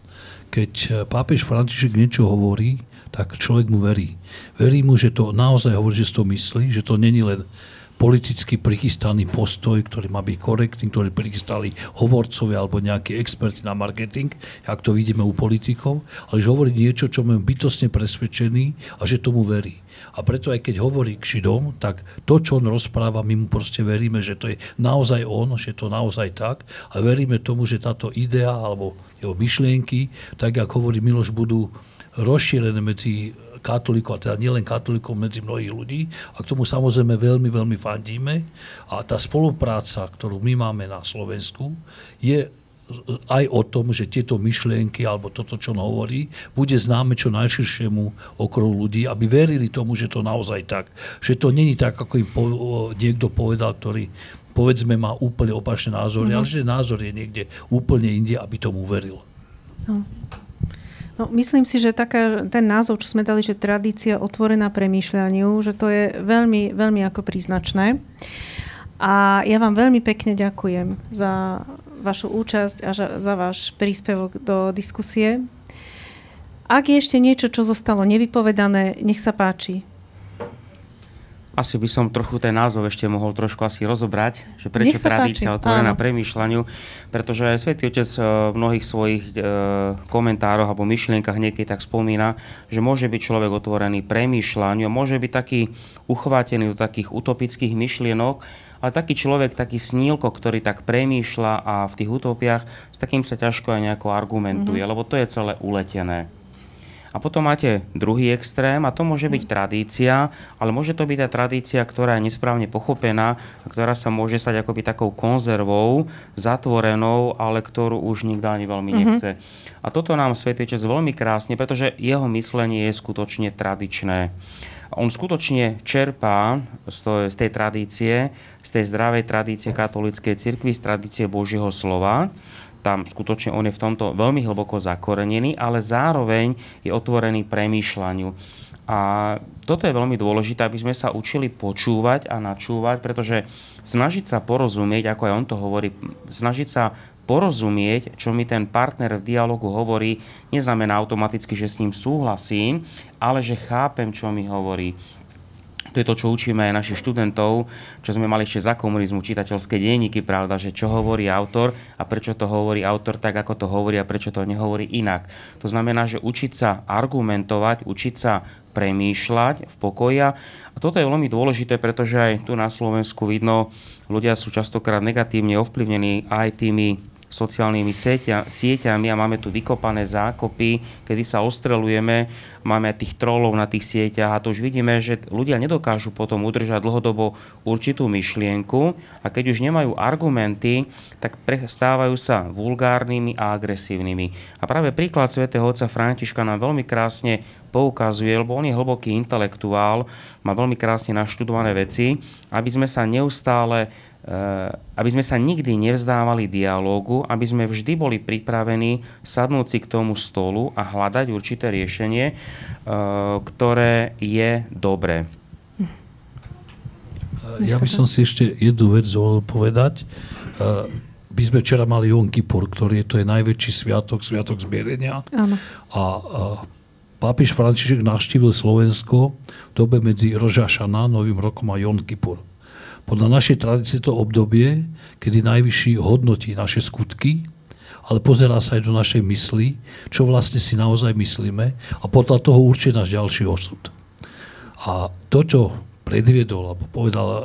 Keď eh, pápež František niečo hovorí, tak človek mu verí. Verí mu, že to naozaj hovorí, že to myslí, že to není len politicky prichystaný postoj, ktorý má byť korektný, ktorý prichystali hovorcovia alebo nejakí experti na marketing, ak to vidíme u politikov, ale že hovorí niečo, čo máme bytostne presvedčený a že tomu verí. A preto aj keď hovorí k Židom, tak to, čo on rozpráva, my mu proste veríme, že to je naozaj on, že to naozaj tak a veríme tomu, že táto idea alebo jeho myšlienky, tak ako hovorí Miloš, budú rozšírené medzi katolíkov, a teda nielen katolíkov, medzi mnohých ľudí. A k tomu samozrejme veľmi, veľmi fandíme. A tá spolupráca, ktorú my máme na Slovensku, je aj o tom, že tieto myšlienky alebo toto, čo on hovorí, bude známe čo najširšiemu okruhu ľudí, aby verili tomu, že to naozaj tak. Že to není tak, ako im po, niekto povedal, ktorý povedzme má úplne opačné názory, mm-hmm. ale že názor je niekde úplne inde, aby tomu veril. No. No, myslím si, že taká, ten názov, čo sme dali, že tradícia otvorená premýšľaniu, že to je veľmi, veľmi ako príznačné. A ja vám veľmi pekne ďakujem za vašu účasť a za váš príspevok do diskusie. Ak je ešte niečo, čo zostalo nevypovedané, nech sa páči. Asi by som trochu ten názov ešte mohol trošku asi rozobrať, že prečo tradícia otvorená premýšľaniu, pretože Svetý Otec eh, v mnohých svojich e, komentároch alebo myšlienkach niekedy tak spomína, že môže byť človek otvorený premýšľaniu, môže byť taký uchvátený do takých utopických myšlienok, ale taký človek, taký snílko, ktorý tak premýšľa a v tých utopiách, s takým sa ťažko aj nejako argumentuje, mm-hmm. lebo to je celé uletené. A potom máte druhý extrém a to môže byť tradícia, ale môže to byť aj tradícia, ktorá je nesprávne pochopená a ktorá sa môže stať akoby takou konzervou, zatvorenou, ale ktorú už nikto ani veľmi mm-hmm. nechce. A toto nám Svetý Čes veľmi krásne, pretože jeho myslenie je skutočne tradičné on skutočne čerpá z tej tradície, z tej zdravej tradície katolíckej cirkvi, z tradície Božieho slova. Tam skutočne on je v tomto veľmi hlboko zakorenený, ale zároveň je otvorený premýšľaniu. A toto je veľmi dôležité, aby sme sa učili počúvať a načúvať, pretože snažiť sa porozumieť, ako aj on to hovorí, snažiť sa porozumieť, čo mi ten partner v dialogu hovorí, neznamená automaticky, že s ním súhlasím, ale že chápem, čo mi hovorí. To je to, čo učíme aj našich študentov, čo sme mali ešte za komunizmu, čitateľské denníky, pravda, že čo hovorí autor a prečo to hovorí autor tak, ako to hovorí a prečo to nehovorí inak. To znamená, že učiť sa argumentovať, učiť sa premýšľať v pokoji. A toto je veľmi dôležité, pretože aj tu na Slovensku vidno, ľudia sú častokrát negatívne ovplyvnení aj tými sociálnymi sieťa, sieťami a máme tu vykopané zákopy, kedy sa ostrelujeme, máme tých trolov na tých sieťach a to už vidíme, že ľudia nedokážu potom udržať dlhodobo určitú myšlienku a keď už nemajú argumenty, tak stávajú sa vulgárnymi a agresívnymi. A práve príklad svätého otca Františka nám veľmi krásne poukazuje, lebo on je hlboký intelektuál, má veľmi krásne naštudované veci, aby sme sa neustále aby sme sa nikdy nevzdávali dialógu, aby sme vždy boli pripravení sadnúť si k tomu stolu a hľadať určité riešenie, eh, ktoré je dobré. Eh, ja by som si ešte jednu vec zvolil povedať. My sme včera mali Jom Kippur, ktorý je, to je najväčší sviatok, sviatok zmierenia. Áno. A, a pápež František navštívil Slovensko v dobe medzi Rožašana, Novým rokom a Jom Kippur. Podľa našej tradície to obdobie, kedy najvyšší hodnotí naše skutky, ale pozerá sa aj do našej mysli, čo vlastne si naozaj myslíme a podľa toho určí náš ďalší osud. A to, čo predviedol, alebo povedal uh,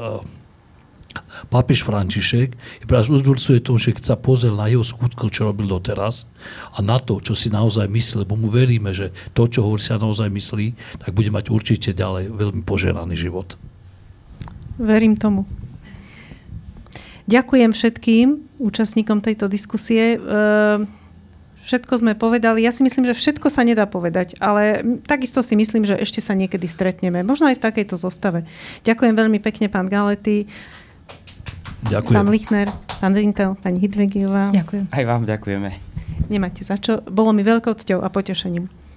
pápež František, je práve uzburcuje to, že keď sa pozrel na jeho skutko, čo robil doteraz a na to, čo si naozaj myslí, lebo mu veríme, že to, čo hovorí, sa naozaj myslí, tak bude mať určite ďalej veľmi požeraný život. Verím tomu. Ďakujem všetkým účastníkom tejto diskusie. Ehm, všetko sme povedali. Ja si myslím, že všetko sa nedá povedať, ale takisto si myslím, že ešte sa niekedy stretneme. Možno aj v takejto zostave. Ďakujem veľmi pekne, pán Galety. Ďakujem. Pán Lichner, pán Rintel, pani Hidvegiová. Ďakujem. Aj vám ďakujeme. Nemáte za čo. Bolo mi veľkou cťou a potešením.